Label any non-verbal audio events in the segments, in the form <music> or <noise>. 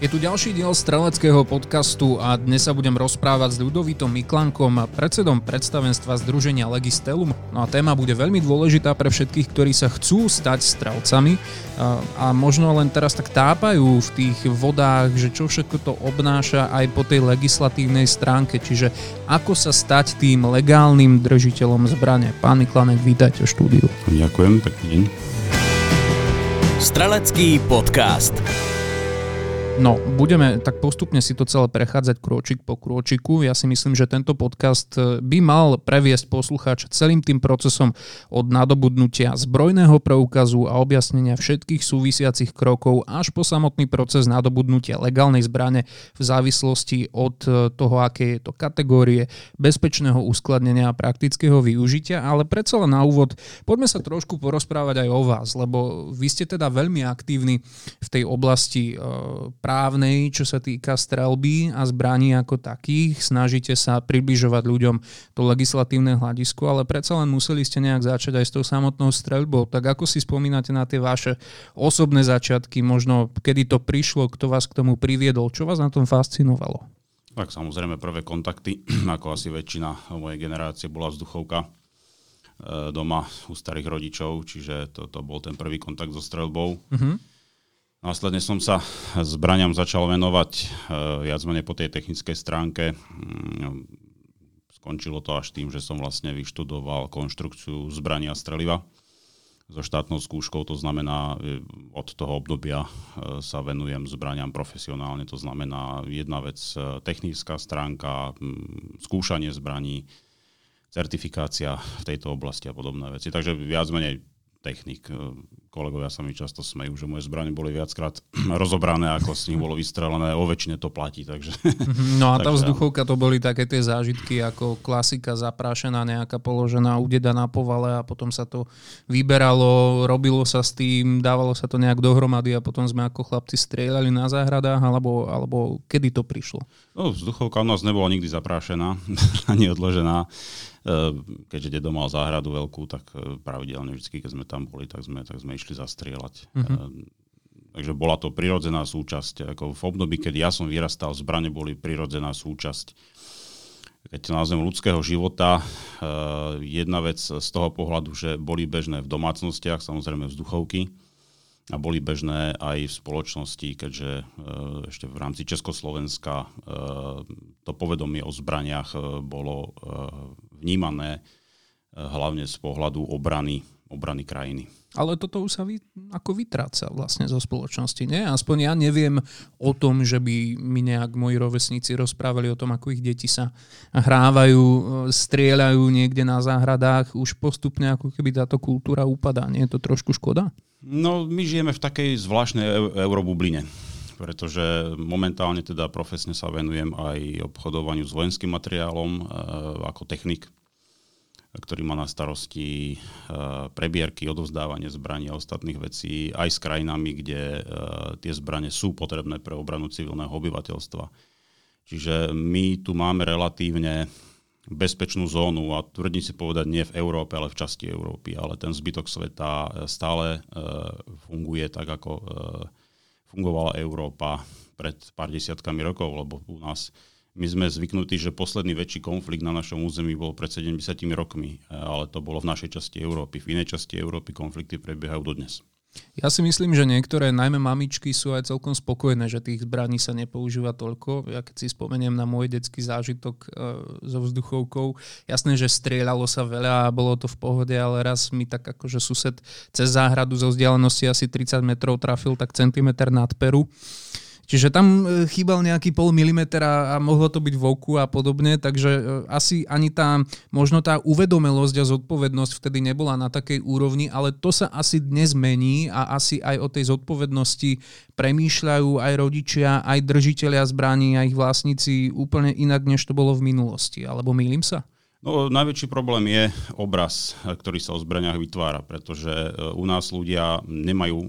Je tu ďalší diel streleckého podcastu a dnes sa budem rozprávať s Ľudovitom Miklankom, predsedom predstavenstva Združenia Legistelum. No a téma bude veľmi dôležitá pre všetkých, ktorí sa chcú stať strelcami a, a možno len teraz tak tápajú v tých vodách, že čo všetko to obnáša aj po tej legislatívnej stránke, čiže ako sa stať tým legálnym držiteľom zbrane. Pán Miklanek, vítajte v štúdiu. Ďakujem, pekný deň. Strelecký podcast. No, budeme tak postupne si to celé prechádzať krôčik po krôčiku. Ja si myslím, že tento podcast e, by mal previesť poslucháča celým tým procesom od nadobudnutia zbrojného preukazu a objasnenia všetkých súvisiacich krokov až po samotný proces nadobudnutia legálnej zbrane v závislosti od e, toho, aké je to kategórie bezpečného uskladnenia a praktického využitia. Ale predsa len na úvod poďme sa trošku porozprávať aj o vás, lebo vy ste teda veľmi aktívni v tej oblasti e, právnej, čo sa týka strelby a zbraní ako takých. Snažíte sa približovať ľuďom to legislatívne hľadisko, ale predsa len museli ste nejak začať aj s tou samotnou streľbou. Tak ako si spomínate na tie vaše osobné začiatky, možno kedy to prišlo, kto vás k tomu priviedol, čo vás na tom fascinovalo? Tak samozrejme prvé kontakty, <clears throat> ako asi väčšina mojej generácie, bola vzduchovka e, doma u starých rodičov, čiže to, to bol ten prvý kontakt so streľbou. Uh-huh. Následne som sa zbraniam začal venovať e, viac menej po tej technickej stránke. Mm, skončilo to až tým, že som vlastne vyštudoval konštrukciu zbrania streliva so štátnou skúškou, to znamená e, od toho obdobia e, sa venujem zbraniam profesionálne, to znamená jedna vec technická stránka, skúšanie zbraní, certifikácia v tejto oblasti a podobné veci. Takže viac menej technik kolegovia sa mi často smejú, že moje zbranie boli viackrát <clears throat> rozobrané, ako s nich bolo vystrelené. O väčšine to platí. Takže, no a tá <laughs> vzduchovka to boli také tie zážitky ako klasika zaprášená, nejaká položená udeda na povale a potom sa to vyberalo, robilo sa s tým, dávalo sa to nejak dohromady a potom sme ako chlapci strieľali na záhradách alebo, alebo kedy to prišlo? No, vzduchovka u nás nebola nikdy zaprášená <laughs> ani odložená. Eh, keďže dedo mal záhradu veľkú, tak eh, pravidelne vždy, keď sme tam boli, tak sme, tak sme išli zastrieľať. Uh-huh. Takže bola to prirodzená súčasť. Ako v období, keď ja som vyrastal, zbrane boli prirodzená súčasť. Keď to nazvem ľudského života, jedna vec z toho pohľadu, že boli bežné v domácnostiach, samozrejme vzduchovky, a boli bežné aj v spoločnosti, keďže ešte v rámci Československa to povedomie o zbraniach bolo vnímané hlavne z pohľadu obrany, obrany krajiny. Ale toto už sa vy, ako vytráca vlastne zo spoločnosti, nie? Aspoň ja neviem o tom, že by mi nejak moji rovesníci rozprávali o tom, ako ich deti sa hrávajú, strieľajú niekde na záhradách. Už postupne ako keby táto kultúra upadá. Nie je to trošku škoda? No, my žijeme v takej zvláštnej eurobubline pretože momentálne teda profesne sa venujem aj obchodovaniu s vojenským materiálom e, ako technik, ktorý má na starosti e, prebierky, odovzdávanie zbraní a ostatných vecí aj s krajinami, kde e, tie zbranie sú potrebné pre obranu civilného obyvateľstva. Čiže my tu máme relatívne bezpečnú zónu a tvrdím si povedať nie v Európe, ale v časti Európy, ale ten zbytok sveta stále funguje tak, ako fungovala Európa pred pár desiatkami rokov, lebo u nás my sme zvyknutí, že posledný väčší konflikt na našom území bol pred 70 rokmi, ale to bolo v našej časti Európy. V inej časti Európy konflikty prebiehajú dodnes. Ja si myslím, že niektoré, najmä mamičky, sú aj celkom spokojné, že tých zbraní sa nepoužíva toľko. Ja keď si spomeniem na môj detský zážitok e, so vzduchovkou, jasné, že strieľalo sa veľa a bolo to v pohode, ale raz mi tak akože sused cez záhradu zo vzdialenosti asi 30 metrov trafil tak centimetr nad peru Čiže tam e, chýbal nejaký pol milimetra a mohlo to byť v oku a podobne, takže e, asi ani tá, možno tá uvedomelosť a zodpovednosť vtedy nebola na takej úrovni, ale to sa asi dnes mení a asi aj o tej zodpovednosti premýšľajú aj rodičia, aj držiteľia zbraní a ich vlastníci úplne inak, než to bolo v minulosti. Alebo mýlim sa? No, najväčší problém je obraz, ktorý sa o zbraniach vytvára, pretože e, u nás ľudia nemajú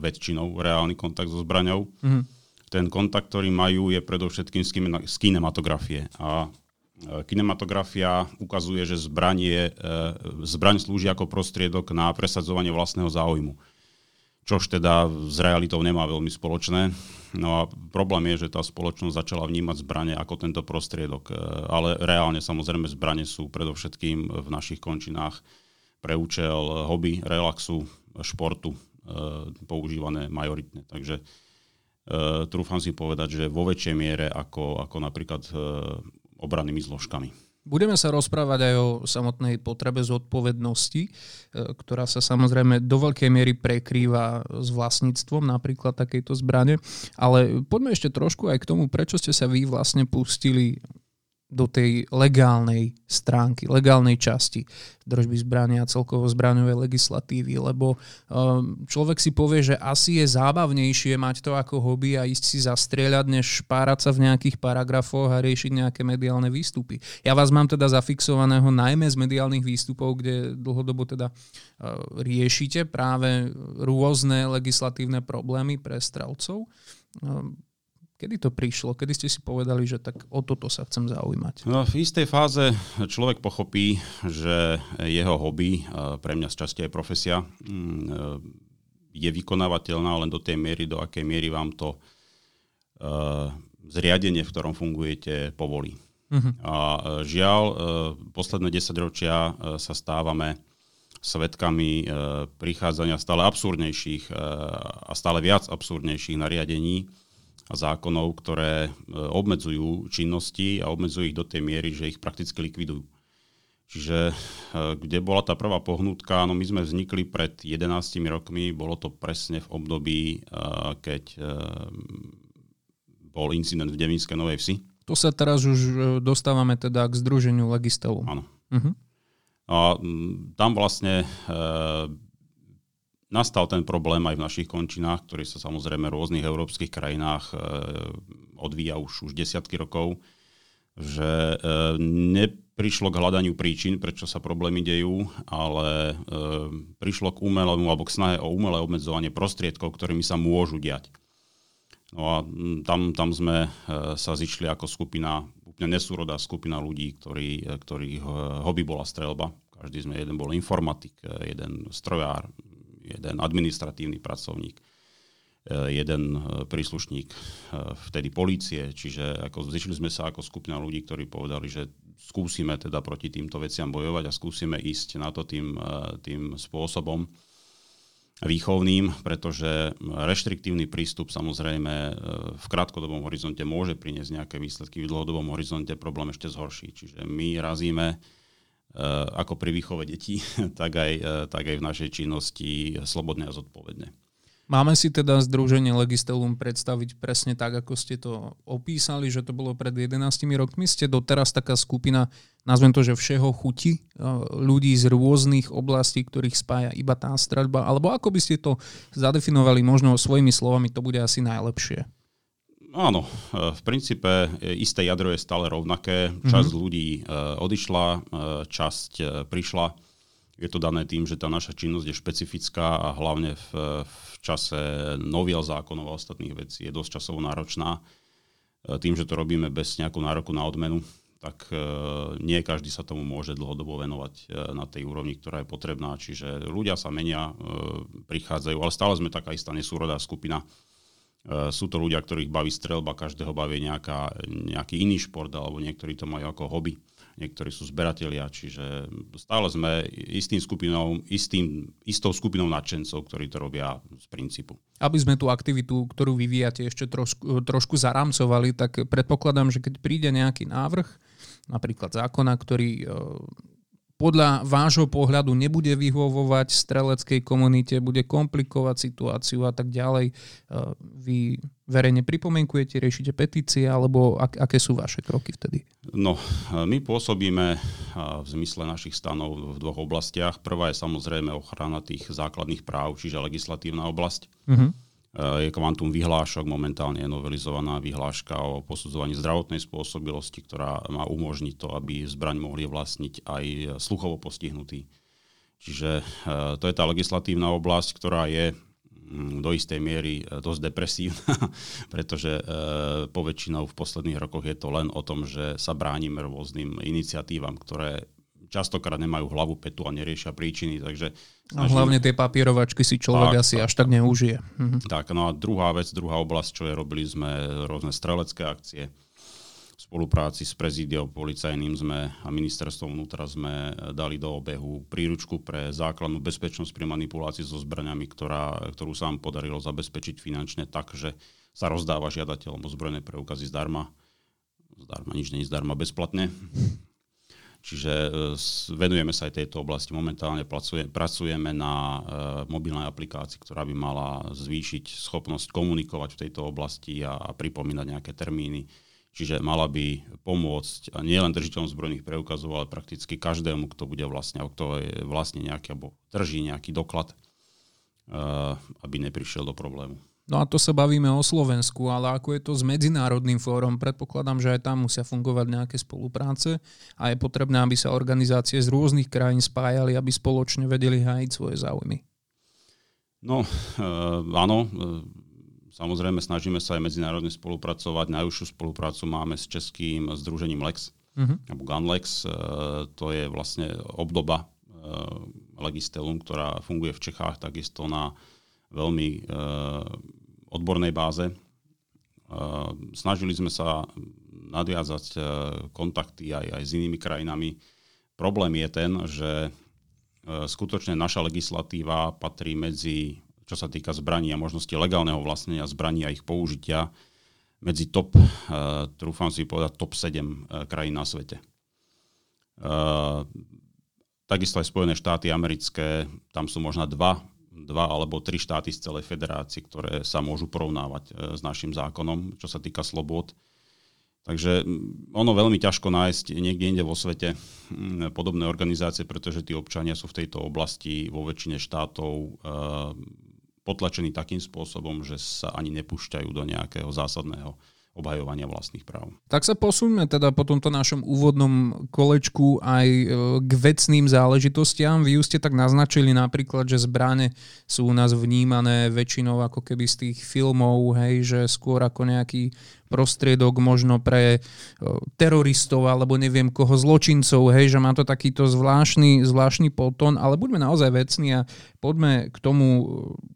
väčšinou reálny kontakt so zbraňou. Mm-hmm. Ten kontakt, ktorý majú, je predovšetkým z kinematografie. A e, kinematografia ukazuje, že zbraň, je, e, zbraň slúži ako prostriedok na presadzovanie vlastného záujmu čož teda s realitou nemá veľmi spoločné. No a problém je, že tá spoločnosť začala vnímať zbranie ako tento prostriedok. E, ale reálne samozrejme zbranie sú predovšetkým v našich končinách pre účel hobby, relaxu, športu používané majoritne. Takže e, trúfam si povedať, že vo väčšej miere ako, ako napríklad obrannými zložkami. Budeme sa rozprávať aj o samotnej potrebe zodpovednosti, e, ktorá sa samozrejme do veľkej miery prekrýva s vlastníctvom napríklad takejto zbrane. Ale poďme ešte trošku aj k tomu, prečo ste sa vy vlastne pustili do tej legálnej stránky, legálnej časti držby zbrania a celkovo zbraňovej legislatívy, lebo um, človek si povie, že asi je zábavnejšie mať to ako hobby a ísť si zastrieľať, než párať sa v nejakých paragrafoch a riešiť nejaké mediálne výstupy. Ja vás mám teda zafixovaného najmä z mediálnych výstupov, kde dlhodobo teda uh, riešite práve rôzne legislatívne problémy pre strelcov. Kedy to prišlo? Kedy ste si povedali, že tak o toto sa chcem zaujímať? No, v istej fáze človek pochopí, že jeho hobby, pre mňa z časti aj profesia, mm, je vykonávateľná len do tej miery, do akej miery vám to zriadenie, v ktorom fungujete, povolí. Uh-huh. A žiaľ, posledné 10 ročia sa stávame svetkami prichádzania stále absurdnejších a stále viac absurdnejších nariadení, a zákonov, ktoré e, obmedzujú činnosti a obmedzujú ich do tej miery, že ich prakticky likvidujú. Čiže e, kde bola tá prvá pohnutka, no my sme vznikli pred 11 rokmi, bolo to presne v období, e, keď bol incident v Devinskej Novej Vsi. To sa teraz už dostávame teda k Združeniu Legistavu. Áno. Uh-huh. A tam vlastne Nastal ten problém aj v našich končinách, ktorý sa samozrejme v rôznych európskych krajinách e, odvíja už, už desiatky rokov, že e, neprišlo k hľadaniu príčin, prečo sa problémy dejú, ale e, prišlo k umelému alebo k snahe o umelé obmedzovanie prostriedkov, ktorými sa môžu diať. No a tam, tam sme sa zišli ako skupina, úplne nesúrodá skupina ľudí, ktorí, ktorých hobby bola strelba. Každý sme, jeden bol informatik, jeden strojár, jeden administratívny pracovník, e, jeden e, príslušník e, vtedy polície, čiže ako zišli sme sa ako skupina ľudí, ktorí povedali, že skúsime teda proti týmto veciam bojovať a skúsime ísť na to tým, tým spôsobom výchovným, pretože reštriktívny prístup samozrejme v krátkodobom horizonte môže priniesť nejaké výsledky, v dlhodobom horizonte problém ešte zhorší. Čiže my razíme Eh, ako pri výchove detí, <laughs> tak aj, eh, tak aj v našej činnosti slobodne a zodpovedne. Máme si teda Združenie Legistelum predstaviť presne tak, ako ste to opísali, že to bolo pred 11 rokmi. Ste doteraz taká skupina, nazvem to, že všeho chuti, eh, ľudí z rôznych oblastí, ktorých spája iba tá streľba, alebo ako by ste to zadefinovali možno svojimi slovami, to bude asi najlepšie. Áno, e, v princípe e, isté jadro je stále rovnaké. Časť mm-hmm. ľudí e, odišla, časť prišla. Je to dané tým, že tá naša činnosť je špecifická a hlavne v, v čase noviel zákonov a ostatných vecí je dosť časovo náročná. Tým, že to robíme bez nejakú nároku na odmenu, tak nie každý sa tomu môže dlhodobo venovať na tej úrovni, ktorá je potrebná. Čiže ľudia sa menia, prichádzajú, ale stále sme taká istá nesúrodá skupina, sú to ľudia, ktorých baví strelba, každého baví nejaká, nejaký iný šport, alebo niektorí to majú ako hobby, niektorí sú zberatelia, čiže stále sme istým skupinou, istým, istou skupinou nadšencov, ktorí to robia z princípu. Aby sme tú aktivitu, ktorú vyvíjate, ešte trošku, trošku zaramcovali, tak predpokladám, že keď príde nejaký návrh, napríklad zákona, ktorý eh, podľa vášho pohľadu nebude vyhovovať streleckej komunite, bude komplikovať situáciu a tak ďalej. Vy verejne pripomienkujete, riešite petície, alebo ak, aké sú vaše kroky vtedy? No, my pôsobíme v zmysle našich stanov v dvoch oblastiach. Prvá je samozrejme ochrana tých základných práv, čiže legislatívna oblasť. Uh-huh je kvantum vyhlášok, momentálne je novelizovaná vyhláška o posudzovaní zdravotnej spôsobilosti, ktorá má umožniť to, aby zbraň mohli vlastniť aj sluchovo postihnutí. Čiže e, to je tá legislatívna oblasť, ktorá je mm, do istej miery e, dosť depresívna, <laughs> pretože poväčšinou v posledných rokoch je to len o tom, že sa bránime rôznym iniciatívam, ktoré častokrát nemajú hlavu, petu a neriešia príčiny. Takže. A hlavne tie papierovačky si človek tak, asi tak, až tak neužije. Mhm. Tak, no a druhá vec, druhá oblasť, čo je, robili sme rôzne strelecké akcie. V spolupráci s prezídiou policajným sme a ministerstvom vnútra sme dali do obehu príručku pre základnú bezpečnosť pri manipulácii so zbraniami, ktorá, ktorú sa nám podarilo zabezpečiť finančne tak, že sa rozdáva žiadateľom ozbrojené preukazy zdarma. Zdarma, nič je zdarma, bezplatne. Čiže e, venujeme sa aj tejto oblasti. Momentálne pracujeme na e, mobilnej aplikácii, ktorá by mala zvýšiť schopnosť komunikovať v tejto oblasti a, pripomínať nejaké termíny. Čiže mala by pomôcť nielen držiteľom zbrojných preukazov, ale prakticky každému, kto bude vlastne, kto je vlastne nejaký, alebo drží nejaký doklad, e, aby neprišiel do problému. No a to sa bavíme o Slovensku, ale ako je to s medzinárodným fórom, predpokladám, že aj tam musia fungovať nejaké spolupráce a je potrebné, aby sa organizácie z rôznych krajín spájali, aby spoločne vedeli hájiť svoje záujmy. No, e, áno, e, samozrejme snažíme sa aj medzinárodne spolupracovať. Najúžšiu spoluprácu máme s českým združením Lex, uh-huh. alebo Gunlex. E, to je vlastne obdoba Legistelum, ktorá funguje v Čechách takisto na veľmi e, odbornej báze. E, snažili sme sa nadviazať e, kontakty aj, aj s inými krajinami. Problém je ten, že skutočne naša legislatíva patrí medzi, čo sa týka zbraní a možnosti legálneho vlastnenia zbraní a ich použitia, medzi top, trúfam si povedať, top 7 krajín na svete. Takisto aj Spojené štáty americké, tam sú možno dva dva alebo tri štáty z celej federácie, ktoré sa môžu porovnávať e, s našim zákonom, čo sa týka slobod. Takže ono veľmi ťažko nájsť niekde inde vo svete podobné organizácie, pretože tí občania sú v tejto oblasti vo väčšine štátov e, potlačení takým spôsobom, že sa ani nepúšťajú do nejakého zásadného obhajovania vlastných práv. Tak sa posuňme teda po tomto našom úvodnom kolečku aj e, k vecným záležitostiam. Vy už ste tak naznačili napríklad, že zbrane sú u nás vnímané väčšinou ako keby z tých filmov, hej, že skôr ako nejaký prostriedok možno pre teroristov alebo neviem koho zločincov, hej, že má to takýto zvláštny, zvláštny potón, ale buďme naozaj vecní a poďme k tomu,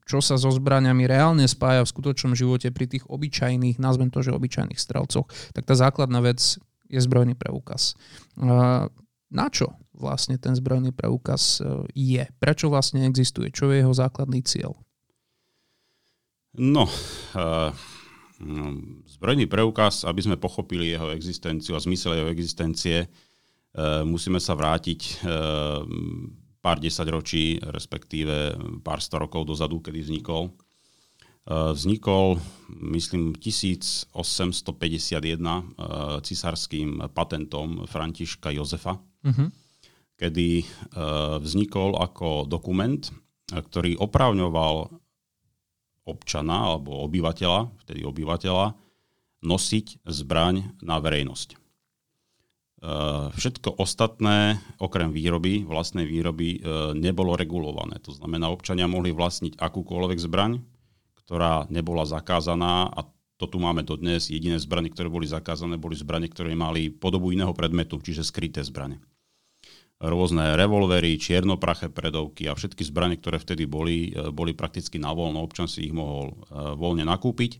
čo sa so zbraniami reálne spája v skutočnom živote pri tých obyčajných, nazvem to, že obyčajných strelcoch. Tak tá základná vec je zbrojný preukaz. Na čo vlastne ten zbrojný preukaz e, je? Prečo vlastne existuje? Čo je jeho základný cieľ? No, uh zbrojný preukaz, aby sme pochopili jeho existenciu a zmysel jeho existencie, e, musíme sa vrátiť e, pár desaťročí, respektíve pár sto rokov dozadu, kedy vznikol. E, vznikol, myslím, 1851 cisárským patentom Františka Jozefa, uh-huh. kedy vznikol ako dokument, ktorý opravňoval občana alebo obyvateľa, vtedy obyvateľa, nosiť zbraň na verejnosť. E, všetko ostatné, okrem výroby, vlastnej výroby, e, nebolo regulované. To znamená, občania mohli vlastniť akúkoľvek zbraň, ktorá nebola zakázaná a to tu máme dodnes. Jediné zbranie, ktoré boli zakázané, boli zbranie, ktoré mali podobu iného predmetu, čiže skryté zbranie rôzne revolvery, čiernopraché predovky a všetky zbranie, ktoré vtedy boli, e, boli prakticky na voľno. Občan si ich mohol e, voľne nakúpiť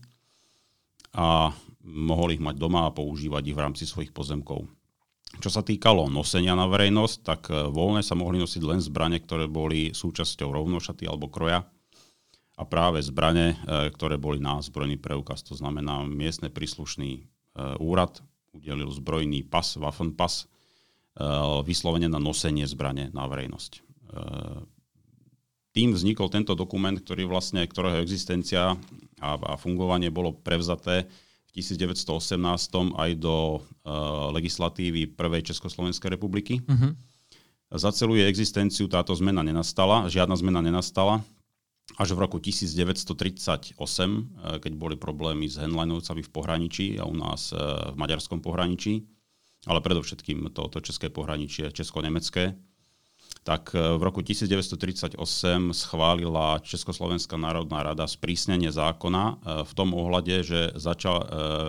a mohol ich mať doma a používať ich v rámci svojich pozemkov. Čo sa týkalo nosenia na verejnosť, tak e, voľne sa mohli nosiť len zbranie, ktoré boli súčasťou rovnošaty alebo kroja a práve zbranie, ktoré boli na zbrojný preukaz. To znamená, miestne príslušný úrad udelil zbrojný pas, Waffenpass, vyslovene na nosenie zbrane na verejnosť. Tým vznikol tento dokument, ktorý vlastne, ktorého existencia a, a fungovanie bolo prevzaté v 1918 aj do legislatívy Prvej Československej republiky. Uh-huh. Za celú jej existenciu táto zmena nenastala, žiadna zmena nenastala až v roku 1938, eh, keď boli problémy s Henleinovcami v pohraničí a u nás eh, v maďarskom pohraničí, ale predovšetkým toto české pohraničie, česko-nemecké, tak eh, v roku 1938 schválila Československá národná rada sprísnenie zákona v tom ohľade, že začal,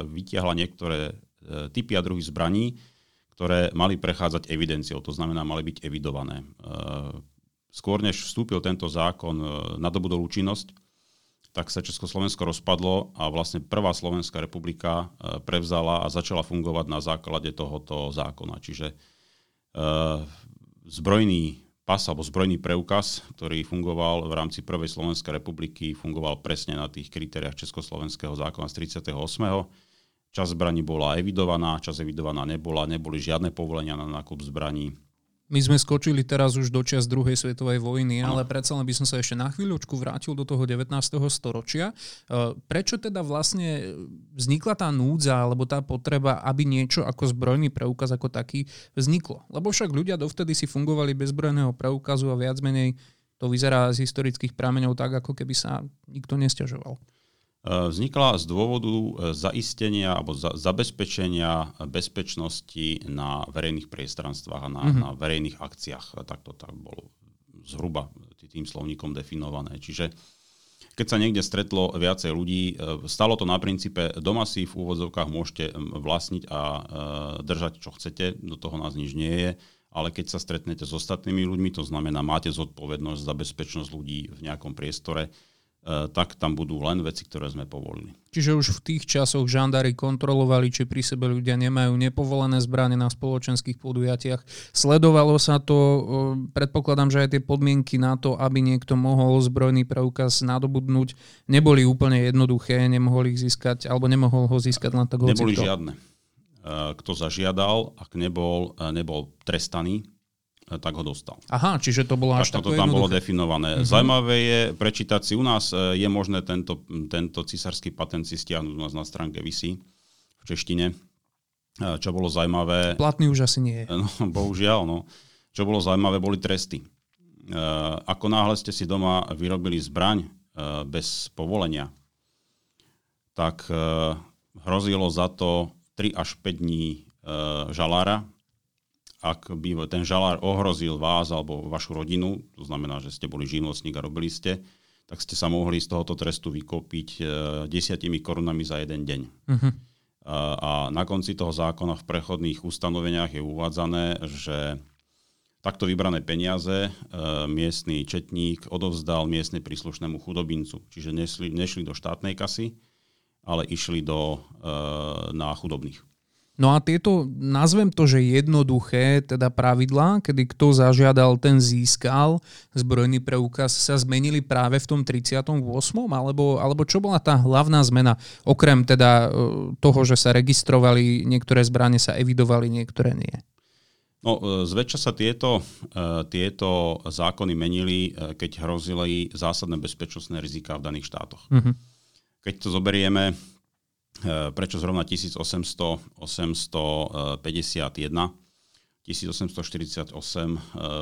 vytiahla niektoré typy a druhy zbraní, ktoré mali prechádzať evidenciou, to znamená, mali byť evidované. Skôr než vstúpil tento zákon, e, nadobudol účinnosť, tak sa Československo rozpadlo a vlastne prvá Slovenská republika e, prevzala a začala fungovať na základe tohoto zákona. Čiže uh, zbrojný pas alebo zbrojný preukaz, ktorý fungoval v rámci prvej Slovenskej republiky, fungoval presne na tých kritériách Československého zákona z 38. Čas zbraní bola evidovaná, čas evidovaná nebola, neboli žiadne povolenia na nákup zbraní my sme skočili teraz už do čas druhej svetovej vojny, ale predsa len by som sa ešte na chvíľočku vrátil do toho 19. storočia. E, prečo teda vlastne vznikla tá núdza alebo tá potreba, aby niečo ako zbrojný preukaz ako taký vzniklo? Lebo však ľudia dovtedy si fungovali bez zbrojného preukazu a viac menej to vyzerá z historických prameňov tak, ako keby sa nikto nestiažoval. E, vznikla z dôvodu e, zaistenia alebo za, zabezpečenia bezpečnosti na verejných priestranstvách a na, mm-hmm. na verejných akciách. Tak to tak bolo zhruba tým slovníkom definované. Čiže keď sa niekde stretlo viacej ľudí, e, stalo to na princípe, doma si v úvodzovkách môžete vlastniť a držať, čo chcete, do toho nás nič nie je, ale keď sa stretnete s ostatnými ľuďmi, to znamená, máte zodpovednosť za bezpečnosť ľudí v nejakom priestore, E, tak tam budú len veci, ktoré sme povolili. Čiže už v tých časoch žandári kontrolovali, či pri sebe ľudia nemajú nepovolené zbranie na spoločenských podujatiach. Sledovalo sa to, e, predpokladám, že aj tie podmienky na to, aby niekto mohol zbrojný preukaz nadobudnúť, neboli úplne jednoduché, nemohol ich získať, alebo nemohol ho získať len tak Neboli žiadne. E, kto zažiadal, ak nebol, nebol trestaný, tak ho dostal. Aha, čiže to bolo až tak to tam bolo definované. Uh-huh. Zaujímavé je prečítať si, u nás e, je možné tento, tento císarský patent si stiahnuť, u nás na stránke vysí v češtine. E, čo bolo zaujímavé... Platný už asi nie je. No, bohužiaľ, no. Čo bolo zaujímavé, boli tresty. E, ako náhle ste si doma vyrobili zbraň bez povolenia, tak hrozilo za to 3 až 5 dní žalára ak by ten žalár ohrozil vás alebo vašu rodinu, to znamená, že ste boli živnostník a robili ste, tak ste sa mohli z tohoto trestu vykopiť e, desiatimi korunami za jeden deň. Uh-huh. A, a na konci toho zákona v prechodných ustanoveniach je uvádzané, že takto vybrané peniaze e, miestny četník odovzdal miestne príslušnému chudobincu. Čiže nešli, nešli do štátnej kasy, ale išli do, e, na chudobných. No a tieto, nazvem to, že jednoduché teda pravidlá, kedy kto zažiadal, ten získal, zbrojný preukaz sa zmenili práve v tom 38. Alebo, alebo čo bola tá hlavná zmena? Okrem teda e, toho, že sa registrovali, niektoré zbranie sa evidovali, niektoré nie. No, e, zväčša sa tieto, e, tieto zákony menili, keď hrozili zásadné bezpečnostné rizika v daných štátoch. Uh-huh. Keď to zoberieme, prečo zrovna 1800, 851. 1848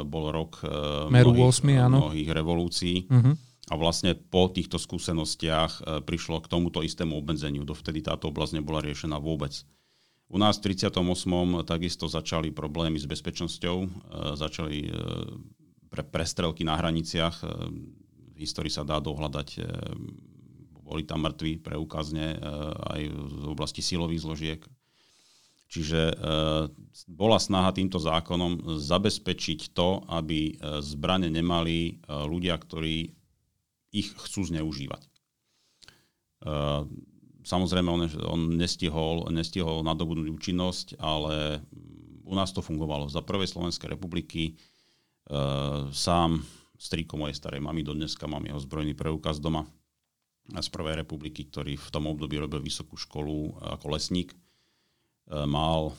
bol rok eh, Meru mnohých, 8, áno. mnohých revolúcií. Uh-huh. A vlastne po týchto skúsenostiach eh, prišlo k tomuto istému obmedzeniu. Dovtedy táto oblasť nebola riešená vôbec. U nás v 38. takisto začali problémy s bezpečnosťou, začali pre prestrelky na hraniciach. V histórii sa dá dohľadať boli tam mŕtvi preukazne e, aj v oblasti silových zložiek. Čiže e, bola snaha týmto zákonom zabezpečiť to, aby e, zbrane nemali ľudia, ktorí ich chcú zneužívať. Samozrejme, on, on nestihol, nestihol nadobudnúť účinnosť, ale u nás to fungovalo. Za prvej Slovenskej republiky sám strýko mojej starej mamy, do dneska mám jeho zbrojný preukaz doma, z Prvej republiky, ktorý v tom období robil vysokú školu ako lesník, e, mal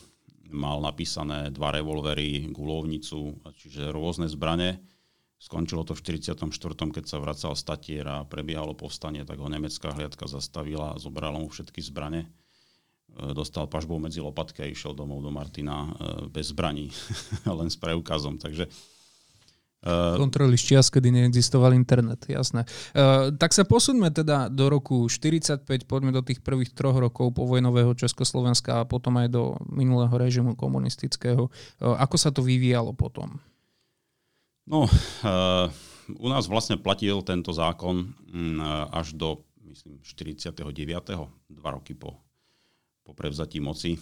mal napísané dva revolvery, gulovnicu, čiže rôzne zbrane. Skončilo to v 44., keď sa vracal z Tatier a prebiehalo povstanie, tak ho nemecká hliadka zastavila a zobrala mu všetky zbrane. E, dostal pažbou medzi lopatky a išiel domov do Martina e, bez zbraní, <laughs> len s preukazom. Takže Kontroly z čias, kedy neexistoval internet, jasné. Uh, tak sa posuňme teda do roku 45, poďme do tých prvých troch rokov povojnového Československa a potom aj do minulého režimu komunistického. Uh, ako sa to vyvíjalo potom? No, uh, u nás vlastne platil tento zákon uh, až do, myslím, 49. dva roky po po prevzatí moci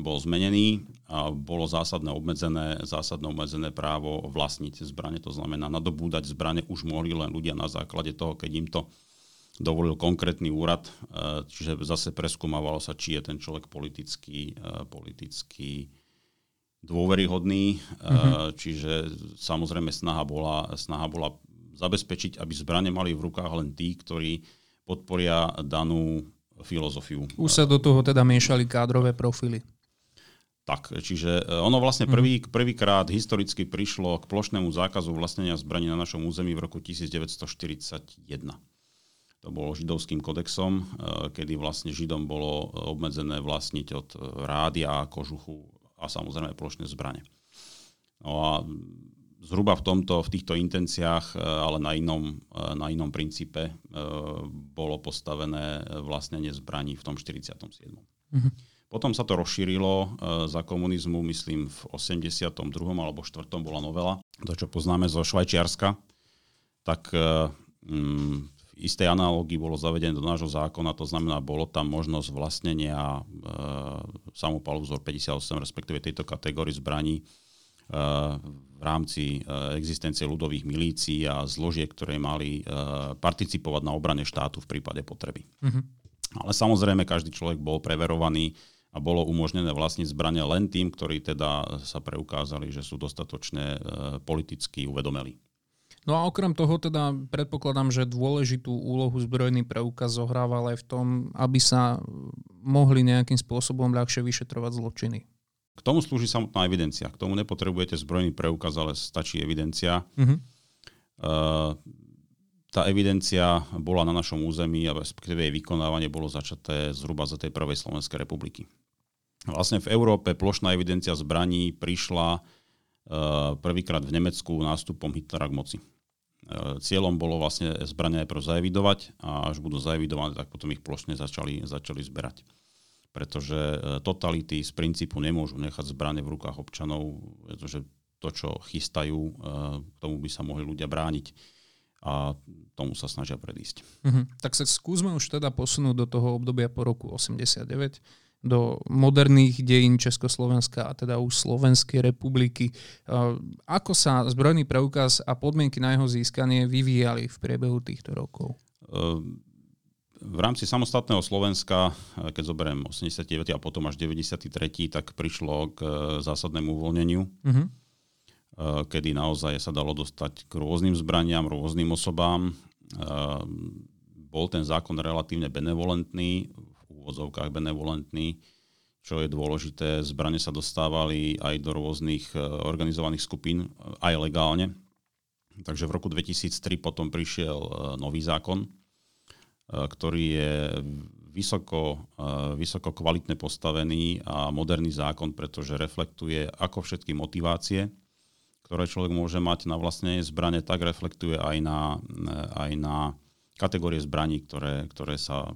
bol zmenený a bolo zásadné obmedzené, zásadné obmedzené právo vlastniť zbranie, to znamená nadobúdať zbranie už mohli len ľudia na základe toho, keď im to dovolil konkrétny úrad, e, čiže zase preskúmavalo sa, či je ten človek politický, e, politický dôveryhodný, mm-hmm. čiže samozrejme snaha bola, snaha bola zabezpečiť, aby zbranie mali v rukách len tí, ktorí podporia danú filozofiu. Už sa do toho teda miešali kádrové profily. Tak, čiže e, ono vlastne prvý, mhm. prvýkrát historicky prišlo k plošnému zákazu vlastnenia zbraní na našom území v roku 1941. To bolo židovským kodexom, e, kedy vlastne židom bolo obmedzené vlastniť od rádia, kožuchu a samozrejme plošné zbranie. No a zhruba v, tomto, v týchto intenciách, e, ale na inom, e, na inom princípe e, bolo postavené vlastnenie zbraní v tom 47. Mm-hmm. Potom sa to rozšírilo za komunizmu, myslím v 82. alebo 4. bola novela, to čo poznáme zo Švajčiarska, tak mm, v istej analógii bolo zavedené do nášho zákona, to znamená, bolo tam možnosť vlastnenia e, samopalu vzor 58, respektíve tejto kategórii zbraní v rámci eh, existencie ľudových milícií a zložiek, ktoré mali eh, participovať na obrane štátu v prípade potreby. Mm-hmm. Ale samozrejme, každý človek bol preverovaný a bolo umožnené vlastniť zbranie len tým, ktorí teda sa preukázali, že sú dostatočne eh, politicky uvedomeli. No a okrem toho teda predpokladám, že dôležitú úlohu zbrojný preukaz zohrával aj v tom, aby sa mohli nejakým spôsobom ľahšie vyšetrovať zločiny. K tomu slúži samotná evidencia. K tomu nepotrebujete zbrojný preukaz, ale stačí evidencia. Uh, tá evidencia bola na našom území a respektíve jej vykonávanie bolo začaté zhruba za tej prvej Slovenskej republiky. Vlastne v Európe plošná evidencia zbraní prišla uh, prvýkrát v Nemecku nástupom Hitlera k moci. Uh, cieľom bolo vlastne zbrania najprv zaevidovať a až budú zaevidované, tak potom ich plošne začali, začali zberať pretože e, totality z princípu nemôžu nechať zbrane v rukách občanov, pretože to, čo chystajú, e, k tomu by sa mohli ľudia brániť a tomu sa snažia predísť. Mm-hmm. Tak sa skúsme už teda posunúť do toho obdobia po roku 89, do moderných dejín Československa a teda už Slovenskej republiky. E, ako sa zbrojný preukaz a podmienky na jeho získanie vyvíjali v priebehu týchto rokov? V rámci samostatného Slovenska, eh, keď zoberiem 89. a potom až 93., tak prišlo k eh, zásadnému uvoľneniu, uh-huh. kedy naozaj sa dalo dostať k rôznym zbraniam, rôznym osobám. Bol ten zákon relatívne benevolentný, v úvodzovkách benevolentný, čo je dôležité. Zbranie sa dostávali aj do rôznych organizovaných skupín, aj legálne. Takže v roku 2003 potom prišiel nový zákon, ktorý je vysoko, e, vysoko kvalitne postavený a moderný zákon, pretože reflektuje ako všetky motivácie, ktoré človek môže mať na vlastne zbrane, tak reflektuje aj na, aj na kategórie zbraní, ktoré, ktoré sa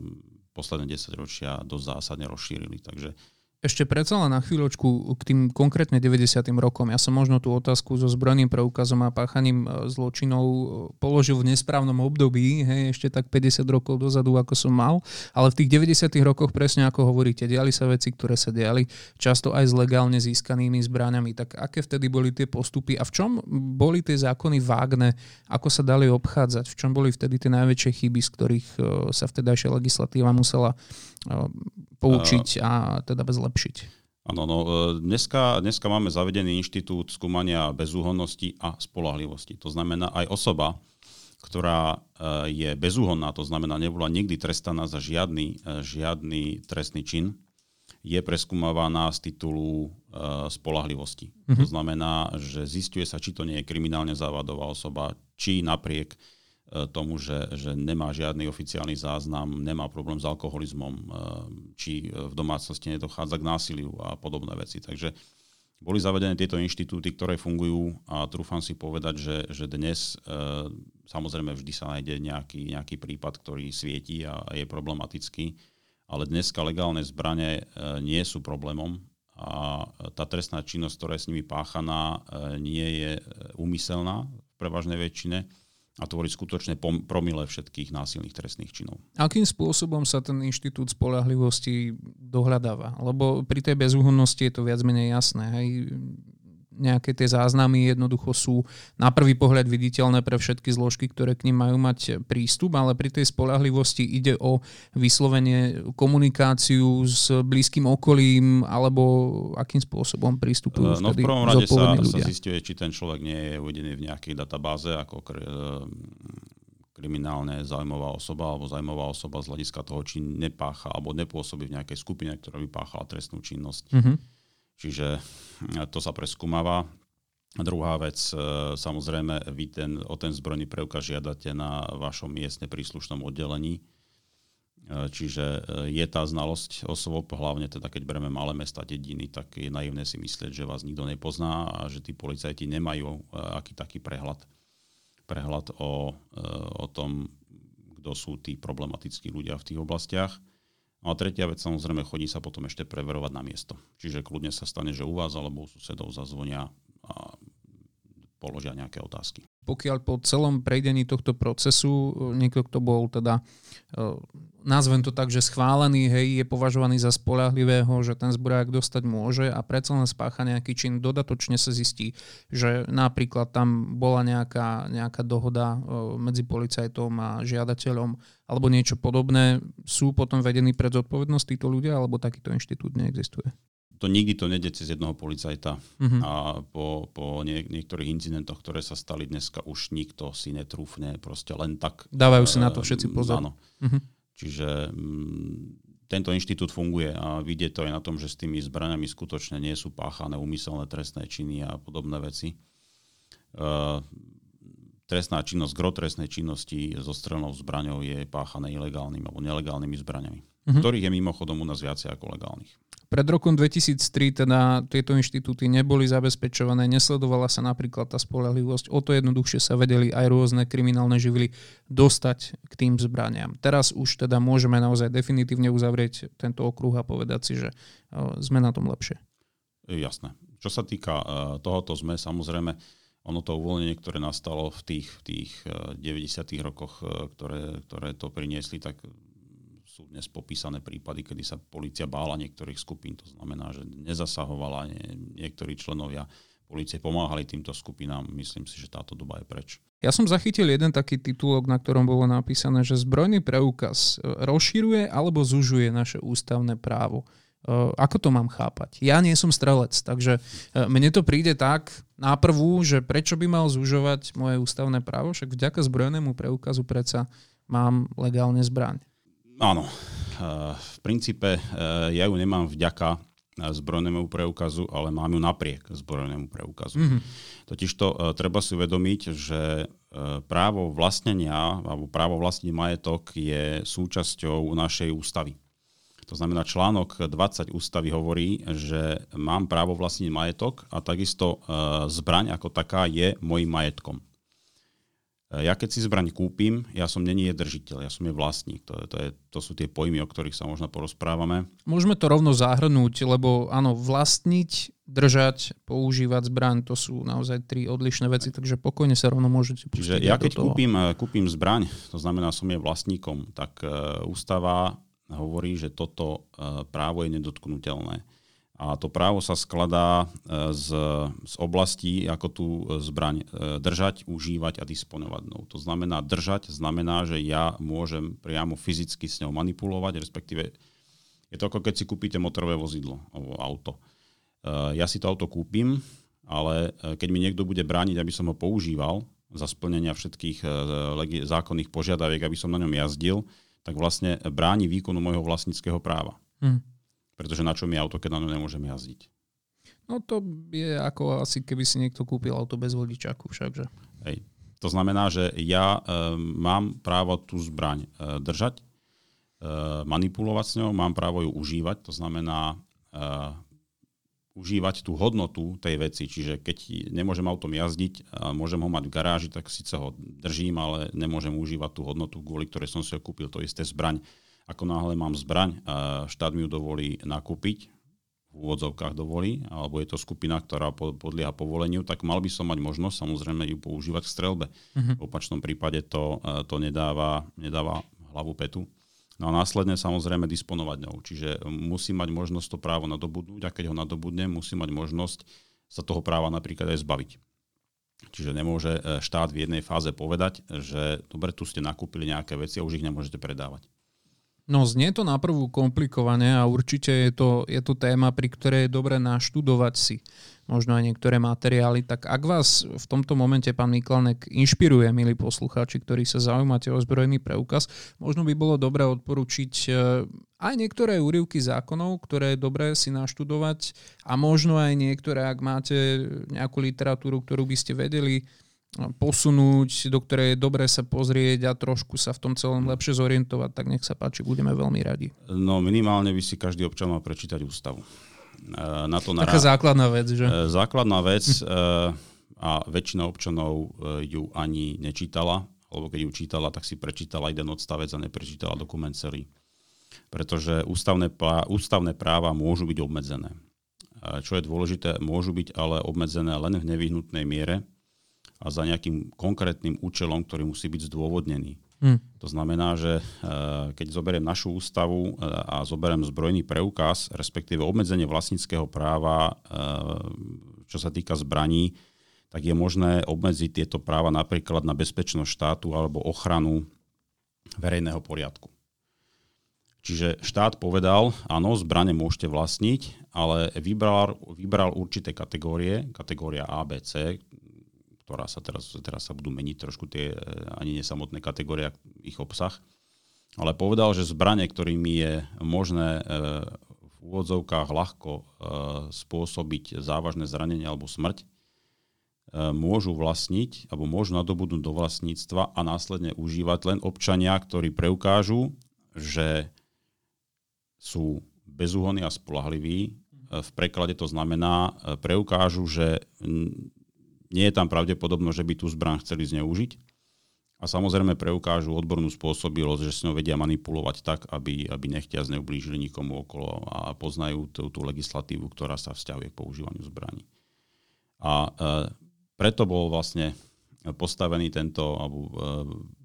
posledné 10 ročia dosť zásadne rozšírili. Takže ešte predsa len na chvíľočku k tým konkrétne 90. rokom. Ja som možno tú otázku so zbrojným preukazom a páchaním e, zločinov e, položil v nesprávnom období, hej, ešte tak 50 rokov dozadu, ako som mal, ale v tých 90. rokoch presne ako hovoríte, diali sa veci, ktoré sa diali, často aj s legálne získanými zbraniami. Tak aké vtedy boli tie postupy a v čom boli tie zákony vágne, ako sa dali obchádzať, v čom boli vtedy tie najväčšie chyby, z ktorých e, sa vtedajšia legislatíva musela poučiť a teda zlepšiť. Áno, no, e, dneska, dneska máme zavedený inštitút skúmania bezúhonnosti a spolahlivosti. To znamená aj osoba, ktorá e, je bezúhonná, to znamená nebola nikdy trestaná za žiadny, e, žiadny trestný čin, je preskúmavaná z titulu spolahlivosti. Mm-hmm. To znamená, že zistuje sa, či to nie je kriminálne závadová osoba, či napriek uh, tomu, že, že nemá žiadny oficiálny záznam, nemá problém s alkoholizmom, uh, či v domácnosti nedochádza k násiliu a podobné veci. Takže boli zavedené tieto inštitúty, ktoré fungujú a trúfam si povedať, že, že dnes samozrejme vždy sa nájde nejaký, nejaký prípad, ktorý svieti a je problematický ale dneska legálne zbranie nie sú problémom a tá trestná činnosť, ktorá je s nimi páchaná, nie je úmyselná v prevažnej väčšine a tvorí skutočne promile všetkých násilných trestných činov. Akým spôsobom sa ten inštitút spolahlivosti dohľadáva? Lebo pri tej bezúhonnosti je to viac menej jasné. Hej nejaké tie záznamy jednoducho sú na prvý pohľad viditeľné pre všetky zložky, ktoré k ním majú mať prístup, ale pri tej spolahlivosti ide o vyslovenie komunikáciu s blízkym okolím alebo akým spôsobom prístupujú No v prvom rade sa, sa zistuje, či ten človek nie je uvedený v nejakej databáze ako kr- kriminálne zaujímavá osoba alebo zaujímavá osoba z hľadiska toho, či nepácha alebo nepôsobí v nejakej skupine, ktorá by páchala trestnú činnosť. Mm-hmm Čiže e, to sa preskúmava. Druhá vec, e, samozrejme, vy ten, o ten zbrojný preukaz žiadate na vašom miestne príslušnom oddelení. E, čiže je tá znalosť osôb, hlavne teda keď bereme malé mesta, dediny, tak je naivné si myslieť, že vás nikto nepozná a že tí policajti nemajú aký taký prehľad, prehľad o, o tom, kto sú tí problematickí ľudia v tých oblastiach. No a tretia vec, samozrejme, chodí sa potom ešte preverovať na miesto. Čiže kľudne sa stane, že u vás alebo u susedov zazvonia a položia nejaké otázky pokiaľ po celom prejdení tohto procesu e, niekto, kto bol teda, e, nazvem to tak, že schválený, hej, je považovaný za spolahlivého, že ten zbrojak dostať môže a predsa len spácha nejaký čin, dodatočne sa zistí, že napríklad tam bola nejaká, nejaká dohoda e, medzi policajtom a žiadateľom alebo niečo podobné, sú potom vedení pred zodpovednosť títo ľudia alebo takýto inštitút neexistuje? To nikdy to nejde cez jedného policajta. Uh-huh. A po, po nie, niektorých incidentoch, ktoré sa stali dneska, už nikto si netrúfne proste len tak. Dávajú si na to všetci pozor. Áno. Uh-huh. Čiže m, tento inštitút funguje a vidie to aj na tom, že s tými zbraniami skutočne nie sú páchané úmyselné trestné činy a podobné veci. Uh, trestná činnosť, gro trestnej činnosti so strelnou zbraňou je páchané ilegálnymi alebo nelegálnymi zbraňami, uh-huh. ktorých je mimochodom u nás viacej ako legálnych. Pred rokom 2003 teda tieto inštitúty neboli zabezpečované, nesledovala sa napríklad tá spolahlivosť, o to jednoduchšie sa vedeli aj rôzne kriminálne živly dostať k tým zbraniam. Teraz už teda môžeme naozaj definitívne uzavrieť tento okruh a povedať si, že sme na tom lepšie. Jasné. Čo sa týka e, tohoto sme, samozrejme, ono to uvoľnenie, ktoré nastalo v tých, tých 90. E, rokoch, e, ktoré, ktoré to priniesli, tak sú dnes popísané prípady, kedy sa policia bála niektorých skupín. To znamená, že nezasahovala, nie, niektorí členovia policie pomáhali týmto skupinám. Myslím si, že táto doba je preč. Ja som zachytil jeden taký titulok, na ktorom bolo napísané, že zbrojný preukaz e, rozširuje alebo zužuje naše ústavné právo. E, ako to mám chápať? Ja nie som strelec, takže e, mne to príde tak na prvú, že prečo by mal zužovať moje ústavné právo, však vďaka zbrojnému preukazu predsa mám legálne zbraň. Áno. V princípe ja ju nemám vďaka zbrojnému preukazu, ale mám ju napriek zbrojnému preukazu. Mm-hmm. Totižto treba si uvedomiť, že právo vlastnenia alebo právo vlastniť majetok je súčasťou našej ústavy. To znamená, článok 20 ústavy hovorí, že mám právo vlastniť majetok a takisto zbraň ako taká je môjim majetkom. Eh, ja keď si zbraň kúpim, ja som není je držiteľ, ja som je vlastník. To, to, je, to sú tie pojmy, o ktorých sa možno porozprávame. Môžeme to rovno zahrnúť, lebo áno, vlastniť, držať, používať zbraň, to sú naozaj tri odlišné veci, takže pokojne sa rovno môžete pustiť. Čiže ja keď kúpim, eh, kúpim zbraň, to znamená, som je vlastníkom, tak uh, ústava hovorí, že toto právo je nedotknutelné. A to právo sa skladá e, z, z oblastí, ako tú zbraň e, držať, užívať a disponovať. No, to znamená, držať znamená, že ja môžem priamo fyzicky s ňou manipulovať, respektíve je to ako keď si kúpite motorové vozidlo alebo auto. E, ja si to auto kúpim, ale keď mi niekto bude brániť, aby som ho používal za splnenia všetkých zákonných požiadaviek, aby som na ňom jazdil, tak vlastne bráni výkonu môjho vlastníckého práva. Hmm Pretože na čo mi auto, keď na ňu nemôžem jazdiť? No to je ako asi keby si niekto kúpil auto bez vodičáku všakže. Hej. To znamená, že ja e, mám právo tú zbraň e, držať, e, manipulovať s ňou, mám právo ju užívať, to znamená e, užívať tú hodnotu tej veci. Čiže keď nemôžem autom jazdiť a môžem ho mať v garáži, tak síce ho držím, ale nemôžem užívať tú hodnotu, kvôli ktorej som si ho kúpil. To isté zbraň. Ako náhle mám zbraň, štát mi ju dovolí nakúpiť, v úvodzovkách dovolí, alebo je to skupina, ktorá podlieha povoleniu, tak mal by som mať možnosť samozrejme ju používať v strelbe. Uh-huh. V opačnom prípade to, e, to nedáva, nedáva hlavu petu. No a následne samozrejme disponovať ňou. Čiže musí mať možnosť to právo nadobudnúť a keď ho nadobudne, musí mať možnosť sa toho práva napríklad aj zbaviť. Čiže nemôže e, štát v jednej fáze povedať, že dobre, tu ste nakúpili nejaké veci a už ich nemôžete predávať. No znie to na prvú komplikovane a určite je to, je to téma, pri ktorej je dobre naštudovať si možno aj niektoré materiály. Tak ak vás v tomto momente, pán Miklanek, inšpiruje, milí poslucháči, ktorí sa zaujímate o zbrojný preukaz, možno by bolo dobré odporučiť e, aj niektoré úrivky zákonov, ktoré je dobré si naštudovať a možno aj niektoré, ak máte nejakú literatúru, ktorú by ste vedeli posunúť, do ktorej je dobre sa pozrieť a trošku sa v tom celom lepšie zorientovať, tak nech sa páči, budeme veľmi radi. No minimálne by si každý občan mal prečítať ústavu. E, na to nará... Taká základná vec, že? E, základná vec e, a väčšina občanov ju ani nečítala, alebo keď ju čítala, tak si prečítala jeden odstavec a neprečítala dokument celý. Pretože ústavné, ústavné práva môžu byť obmedzené. Čo je dôležité, môžu byť ale obmedzené len v nevyhnutnej miere, a za nejakým konkrétnym účelom, ktorý musí byť zdôvodnený. Hmm. To znamená, že e, keď zoberiem našu ústavu e, a zoberiem zbrojný preukaz, respektíve obmedzenie vlastníckého práva, e, čo sa týka zbraní, tak je možné obmedziť tieto práva napríklad na bezpečnosť štátu alebo ochranu verejného poriadku. Čiže štát povedal, áno, zbrane môžete vlastniť, ale vybral, vybral určité kategórie, kategória A, B, C, ktorá sa teraz, teraz sa budú meniť trošku tie e, ani nesamotné kategórie, ich obsah. Ale povedal, že zbranie, ktorými je možné e, v úvodzovkách ľahko e, spôsobiť závažné zranenie alebo smrť, môžu vlastniť alebo môžu nadobudnúť do vlastníctva a následne užívať len občania, ktorí preukážu, že sú bezúhonní a spolahliví. V preklade to znamená, preukážu, že nie je tam pravdepodobno, že by tú zbraň chceli zneužiť. A samozrejme preukážu odbornú spôsobilosť, že s ňou vedia manipulovať tak, aby, aby nechtia zneublížili nikomu okolo a poznajú tú, tú legislatívu, ktorá sa vzťahuje k používaniu zbraní. A e, preto bol vlastne postavený tento, alebo e,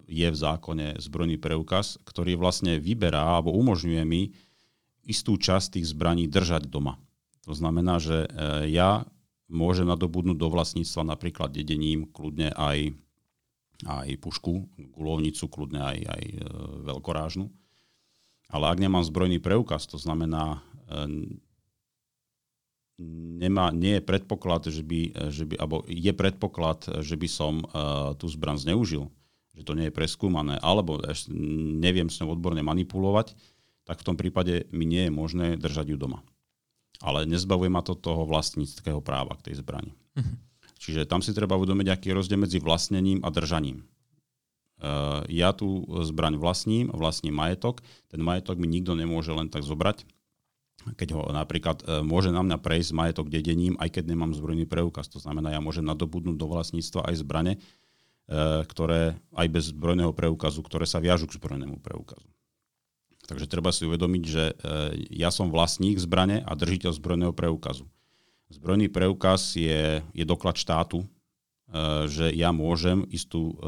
je v zákone zbrojný preukaz, ktorý vlastne vyberá alebo umožňuje mi istú časť tých zbraní držať doma. To znamená, že e, ja môže nadobudnúť do vlastníctva napríklad dedením kľudne aj, aj pušku, gulovnicu, kľudne aj, aj e, veľkorážnu. Ale ak nemám zbrojný preukaz, to znamená, e, nemá, nie je predpoklad, že by, že by, alebo je predpoklad, že by som e, tú zbran zneužil, že to nie je preskúmané, alebo neviem s ňou odborne manipulovať, tak v tom prípade mi nie je možné držať ju doma ale nezbavuje ma to toho vlastníckého práva k tej zbrani. Uh-huh. Čiže tam si treba uvedomiť, aký je rozdiel medzi vlastnením a držaním. Uh, ja tú zbraň vlastním, vlastním majetok, ten majetok mi nikto nemôže len tak zobrať, keď ho napríklad uh, môže na mňa prejsť majetok dedením, aj keď nemám zbrojný preukaz. To znamená, ja môžem nadobudnúť do vlastníctva aj zbrane, uh, ktoré aj bez zbrojného preukazu, ktoré sa viažú k zbrojnému preukazu. Takže treba si uvedomiť, že e, ja som vlastník zbrane a držiteľ zbrojného preukazu. Zbrojný preukaz je, je doklad štátu, e, že ja môžem istú e,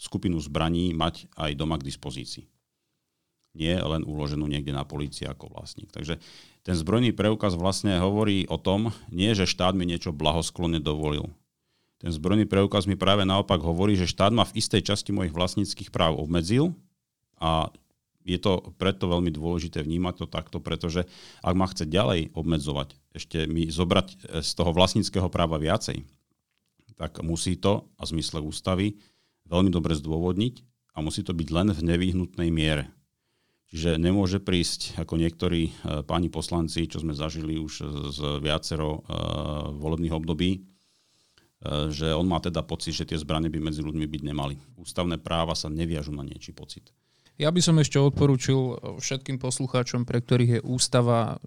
skupinu zbraní mať aj doma k dispozícii. Nie len uloženú niekde na polícii ako vlastník. Takže ten zbrojný preukaz vlastne hovorí o tom, nie že štát mi niečo blahosklonne dovolil. Ten zbrojný preukaz mi práve naopak hovorí, že štát ma v istej časti mojich vlastníckých práv obmedzil a je to preto veľmi dôležité vnímať to takto, pretože ak ma chce ďalej obmedzovať, ešte mi zobrať e, z toho vlastníckého práva viacej, tak musí to, a zmysle ústavy, veľmi dobre zdôvodniť a musí to byť len v nevyhnutnej miere. Čiže nemôže prísť, ako niektorí páni poslanci, čo sme zažili už z viacero volebných období, že on má teda pocit, že tie zbranie by medzi ľuďmi byť nemali. Ústavné práva sa neviažu na niečí pocit. Ja by som ešte odporúčil všetkým poslucháčom, pre ktorých je ústava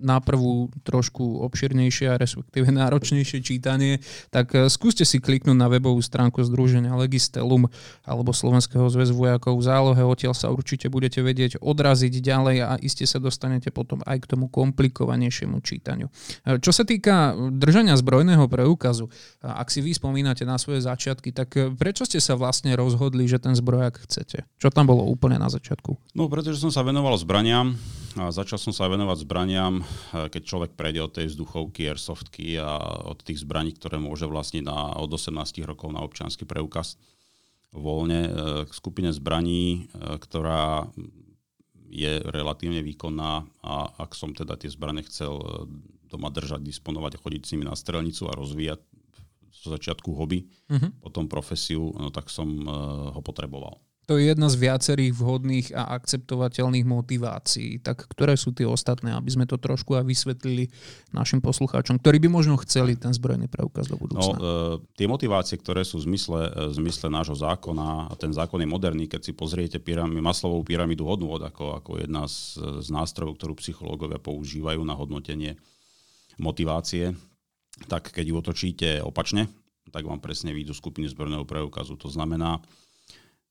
na prvú trošku obširnejšie a respektíve <laughs> náročnejšie čítanie, tak e, skúste si kliknúť na webovú stránku Združenia Legistelum alebo Slovenského zväzu vojakov v zálohe. Odtiaľ sa určite budete vedieť odraziť ďalej a iste sa dostanete potom aj k tomu komplikovanejšiemu čítaniu. E, čo sa týka držania zbrojného preukazu, ak si vy spomínate na svoje začiatky, tak prečo ste sa vlastne rozhodli, že ten zbrojak chcete? Čo tam bolo úplne na začiatku? No, pretože som sa venoval zbraniam a začal som sa venovať zbraniam, keď človek prejde od tej vzduchovky, airsoftky a od tých zbraní, ktoré môže vlastniť na, od 18 rokov na občiansky preukaz voľne e, k skupine zbraní, e, ktorá je relatívne výkonná a ak som teda tie zbrane chcel doma držať, disponovať a chodiť s nimi na strelnicu a rozvíjať zo začiatku hobby, uh-huh. potom profesiu, no tak som ho potreboval. To je jedna z viacerých vhodných a akceptovateľných motivácií. Tak ktoré sú tie ostatné, aby sme to trošku aj vysvetlili našim poslucháčom, ktorí by možno chceli ten zbrojný preukaz do budúcna? No, e, tie motivácie, ktoré sú v zmysle, e, v zmysle nášho zákona, a ten zákon je moderný, keď si pozriete pyramid, maslovú pyramidu hodnôt ako, ako jedna z, z nástrojov, ktorú psychológovia používajú na hodnotenie motivácie, tak keď ju otočíte opačne, tak vám presne výjdu skupiny zbrojného preukazu. To znamená,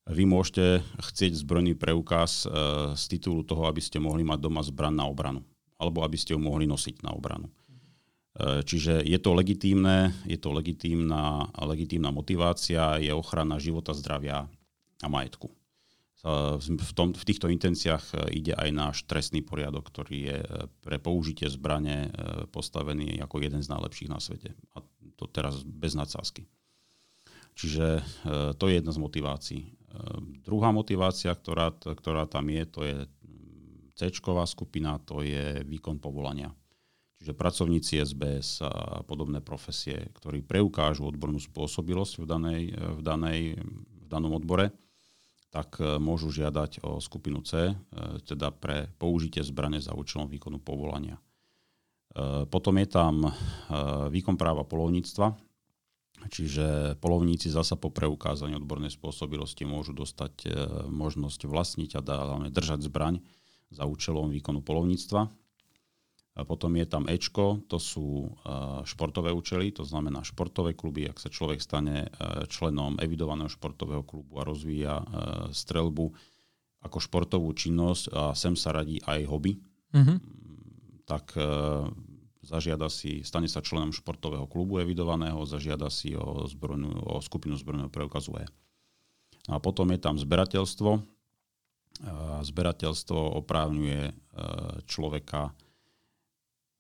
vy môžete chcieť zbrojný preukaz e, z titulu toho, aby ste mohli mať doma zbran na obranu. Alebo aby ste ju mohli nosiť na obranu. E, čiže je to legitímne, je to legitímna, legitímna motivácia, je ochrana života, zdravia a majetku. E, v, tom, v týchto intenciách ide aj náš trestný poriadok, ktorý je pre použitie zbrane postavený ako jeden z najlepších na svete. A to teraz bez nadsázky. Čiže to je jedna z motivácií. Ehm, druhá motivácia, ktorá, ktorá tam je, to je mm, C skupina, to je výkon povolania. Čiže pracovníci SBS a podobné profesie, ktorí preukážu odbornú spôsobilosť v, danej, v, danej, v danom odbore, tak e, môžu žiadať o skupinu C, e, teda pre použitie zbrane za účelom výkonu povolania. E, potom je tam výkon práva polovníctva, Čiže polovníci zasa po preukázaní odbornej spôsobilosti môžu dostať e, možnosť vlastniť a hlavne držať zbraň za účelom výkonu polovníctva. A potom je tam Ečko, to sú e, športové účely, to znamená športové kluby, ak sa človek stane e, členom evidovaného športového klubu a rozvíja strelbu ako športovú činnosť a sem sa radí aj hobby, mm-hmm. tak zažiada si, stane sa členom športového klubu evidovaného, zažiada si o, zbrojnú, o skupinu zbrojného preukazu E. A potom je tam zberateľstvo. Zberateľstvo oprávňuje e, človeka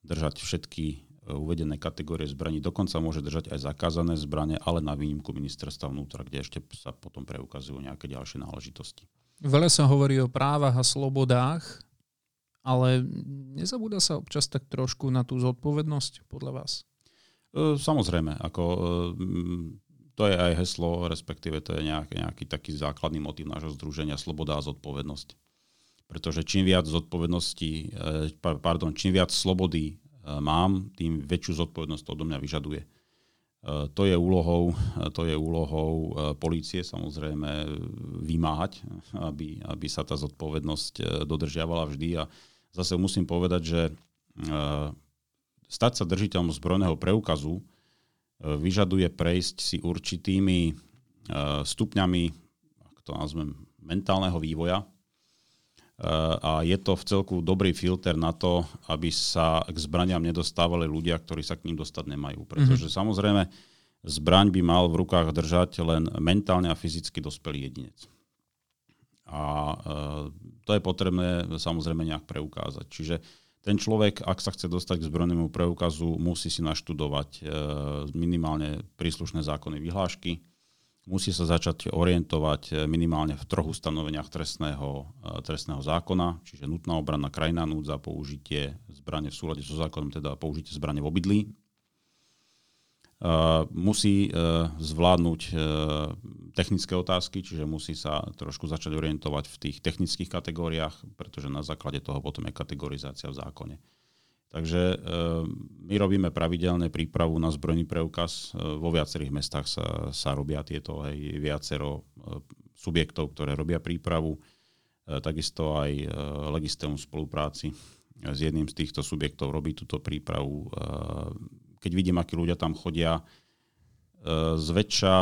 držať všetky e, uvedené kategórie zbraní. Dokonca môže držať aj zakázané zbranie, ale na výnimku ministerstva vnútra, kde ešte sa potom preukazujú nejaké ďalšie náležitosti. Veľa sa hovorí o právach a slobodách ale nezabúda sa občas tak trošku na tú zodpovednosť podľa vás? E, samozrejme, ako e, to je aj heslo, respektíve to je nejaký, nejaký taký základný motív nášho združenia Sloboda a zodpovednosť. Pretože čím viac zodpovednosti, e, pardon, čím viac slobody mám, tým väčšiu zodpovednosť to odo mňa vyžaduje. To je úlohou, to je úlohou polície samozrejme vymáhať, aby, aby sa tá zodpovednosť dodržiavala vždy a zase musím povedať, že e, stať sa držiteľom zbrojného preukazu e, vyžaduje prejsť si určitými e, stupňami, ak to nazvem, mentálneho vývoja. A je to v celku dobrý filter na to, aby sa k zbraniam nedostávali ľudia, ktorí sa k ním dostať nemajú. Pretože mm-hmm. samozrejme zbraň by mal v rukách držať len mentálne a fyzicky dospelý jedinec. A e, to je potrebné samozrejme nejak preukázať. Čiže ten človek, ak sa chce dostať k zbrojnému preukazu, musí si naštudovať e, minimálne príslušné zákony vyhlášky, musí sa začať orientovať e, minimálne v troch ustanoveniach trestného, trestného zákona, čiže nutná obrana, krajná núdza, použitie zbrane v súlade so zákonom, teda použitie zbrane v obydlí. Musí zvládnuť technické otázky, čiže musí sa trošku začať orientovať v tých technických kategóriách, pretože na základe toho potom je kategorizácia v zákone. Takže my robíme pravidelné prípravu na zbrojný preukaz. Vo viacerých mestách sa, sa robia tieto, aj viacero subjektov, ktoré robia prípravu. Takisto aj Legistéum spolupráci s jedným z týchto subjektov robí túto prípravu. Keď vidím, akí ľudia tam chodia, zväčša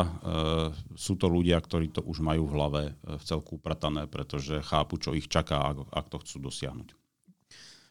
sú to ľudia, ktorí to už majú v hlave v celku upratané, pretože chápu, čo ich čaká, ak to chcú dosiahnuť.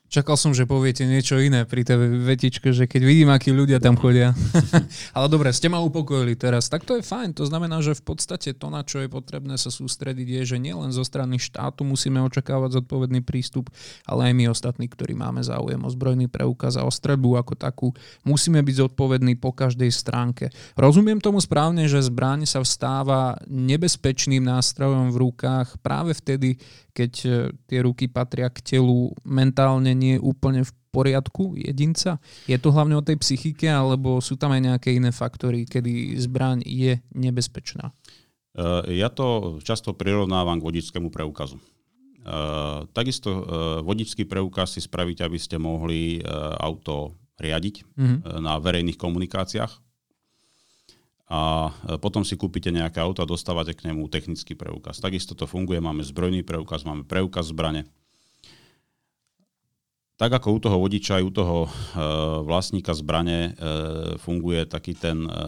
Čakal som, že poviete niečo iné pri tej vetičke, že keď vidím, akí ľudia tam chodia. <laughs> Ale dobre, ste ma upokojili teraz. Tak to je fajn. To znamená, že v podstate to, na čo je potrebné sa sústrediť, je, že nielen zo strany štátu musíme očakávať zodpovedný prístup, ale aj my ostatní, ktorí máme záujem o zbrojný preukaz a o strebu ako takú, musíme byť zodpovední po každej stránke. Rozumiem tomu správne, že zbraň sa vstáva nebezpečným nástrojom v rukách práve vtedy, keď e, tie ruky patria k telu mentálne nie úplne v poriadku jedinca? Je to hlavne o tej psychike, alebo sú tam aj nejaké iné faktory, kedy zbraň je nebezpečná? E, ja to často prirovnávam k vodičskému preukazu. Uh, takisto vodičský preukaz si spravíte, aby ste mohli auto riadiť mm-hmm. na verejných komunikáciách a e, potom si kúpite nejaké auto a dostávate k nemu technický preukaz. Takisto to funguje, máme zbrojný preukaz, máme preukaz zbrane. Tak ako u toho vodiča aj u toho e, vlastníka zbrane e, funguje taký ten, e,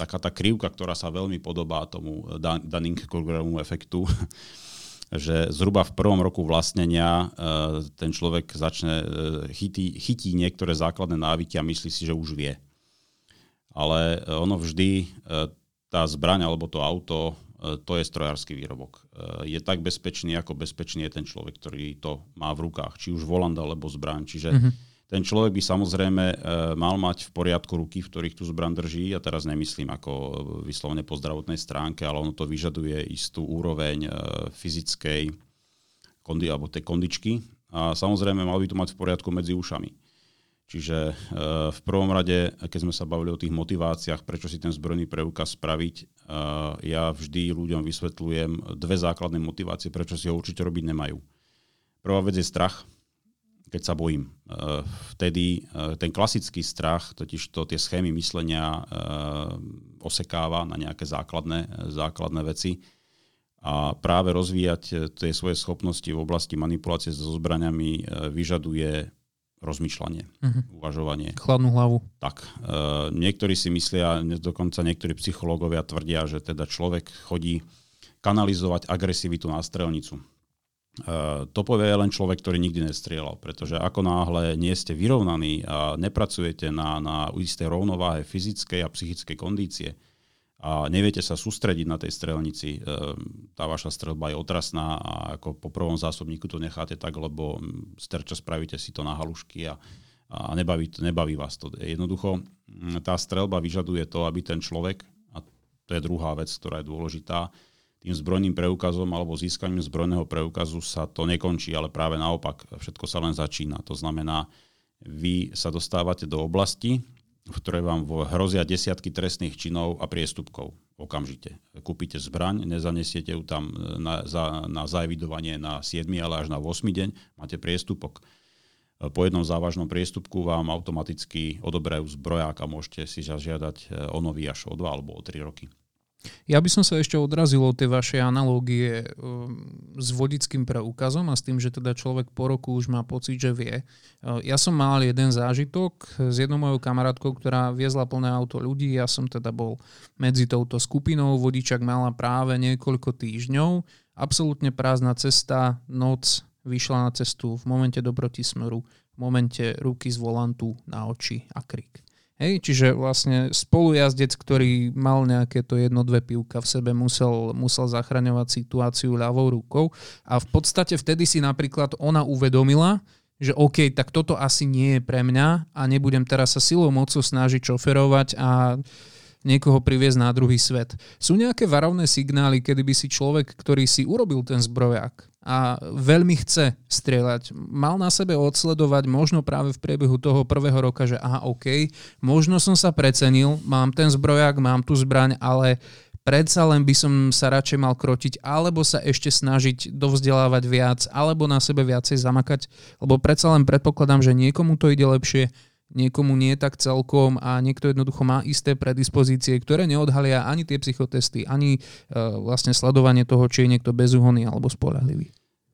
taká tá krivka, ktorá sa veľmi podobá tomu Dunning-Krugerovu efektu, <laughs> že zhruba v prvom roku vlastnenia e, ten človek začne, e, chytí, chytí niektoré základné návyky a myslí si, že už vie ale e, ono vždy, e, tá zbraň alebo to auto, e, to je strojársky výrobok. Je tak bezpečný, ako bezpečný je ten človek, ktorý to má v rukách, či už volant alebo zbraň. Čiže mm-hmm. ten človek by samozrejme mal mať v poriadku ruky, v ktorých tú zbraň drží. Ja teraz nemyslím ako vyslovene po zdravotnej stránke, ale ono to vyžaduje istú úroveň fyzickej kondi, alebo tej kondičky. A samozrejme mal by to mať v poriadku medzi ušami. Čiže eh, v prvom rade, keď sme sa bavili o tých motiváciách, prečo si ten zbrojný preukaz spraviť, eh, ja vždy ľuďom vysvetľujem dve základné motivácie, prečo si ho určite robiť nemajú. Prvá vec je strach, keď sa bojím. Eh, vtedy ten klasický strach, totiž to tie schémy myslenia osekáva na nejaké základné, základné veci a práve rozvíjať tie svoje schopnosti v oblasti manipulácie so zbraňami vyžaduje rozmýšľanie, uh-huh. uvažovanie. Chladnú hlavu. Tak. E, niektorí si myslia, dokonca niektorí psychológovia tvrdia, že teda človek chodí kanalizovať agresivitu na strelnicu. E, to povie len človek, ktorý nikdy nestrieľal, pretože ako náhle nie ste vyrovnaní a nepracujete na, na istej rovnováhe fyzickej a psychickej kondície, a neviete sa sústrediť na tej strelnici, ehm, tá vaša strelba je otrasná a ako po prvom zásobníku to necháte tak, lebo mm, sterčo spravíte si to na halušky a, a nebaví, nebaví vás to. Jednoducho mm, tá strelba vyžaduje to, aby ten človek, a to je druhá vec, ktorá je dôležitá, tým zbrojným preukazom alebo získaním zbrojného preukazu sa to nekončí, ale práve naopak, všetko sa len začína. To znamená, vy sa dostávate do oblasti, v ktorej vám hrozia desiatky trestných činov a priestupkov okamžite. Kúpite zbraň, nezanesiete ju tam e, na, za, na zaevidovanie na 7, ale až na 8 deň, máte priestupok. E, po jednom závažnom priestupku vám automaticky odoberajú zbroják a môžete si zažiadať e, o nový až o 2 alebo o 3 roky. Ja by som sa ešte odrazil od tej vašej analógie um, s vodickým preukazom a s tým, že teda človek po roku už má pocit, že vie. Uh, ja som mal jeden zážitok s jednou mojou kamarátkou, ktorá viezla plné auto ľudí. Ja som teda bol medzi touto skupinou. Vodičak mala práve niekoľko týždňov. Absolútne prázdna cesta, noc, vyšla na cestu v momente dobroti smeru, v momente ruky z volantu na oči a krik. Hej, čiže vlastne spolujazdec, ktorý mal nejaké to jedno, dve pivka v sebe, musel, musel zachraňovať situáciu ľavou rukou. A v podstate vtedy si napríklad ona uvedomila, že OK, tak toto asi nie je pre mňa a nebudem teraz sa silou mocou snažiť šoferovať a niekoho priviesť na druhý svet. Sú nejaké varovné signály, kedy by si človek, ktorý si urobil ten zbrojak a veľmi chce strieľať, mal na sebe odsledovať možno práve v priebehu toho prvého roka, že aha, OK, možno som sa precenil, mám ten zbrojak, mám tú zbraň, ale predsa len by som sa radšej mal krotiť, alebo sa ešte snažiť dovzdelávať viac, alebo na sebe viacej zamakať, lebo predsa len predpokladám, že niekomu to ide lepšie, niekomu nie tak celkom a niekto jednoducho má isté predispozície, ktoré neodhalia ani tie psychotesty, ani uh, vlastne sledovanie toho, či je niekto bezúhonný alebo spolahlivý.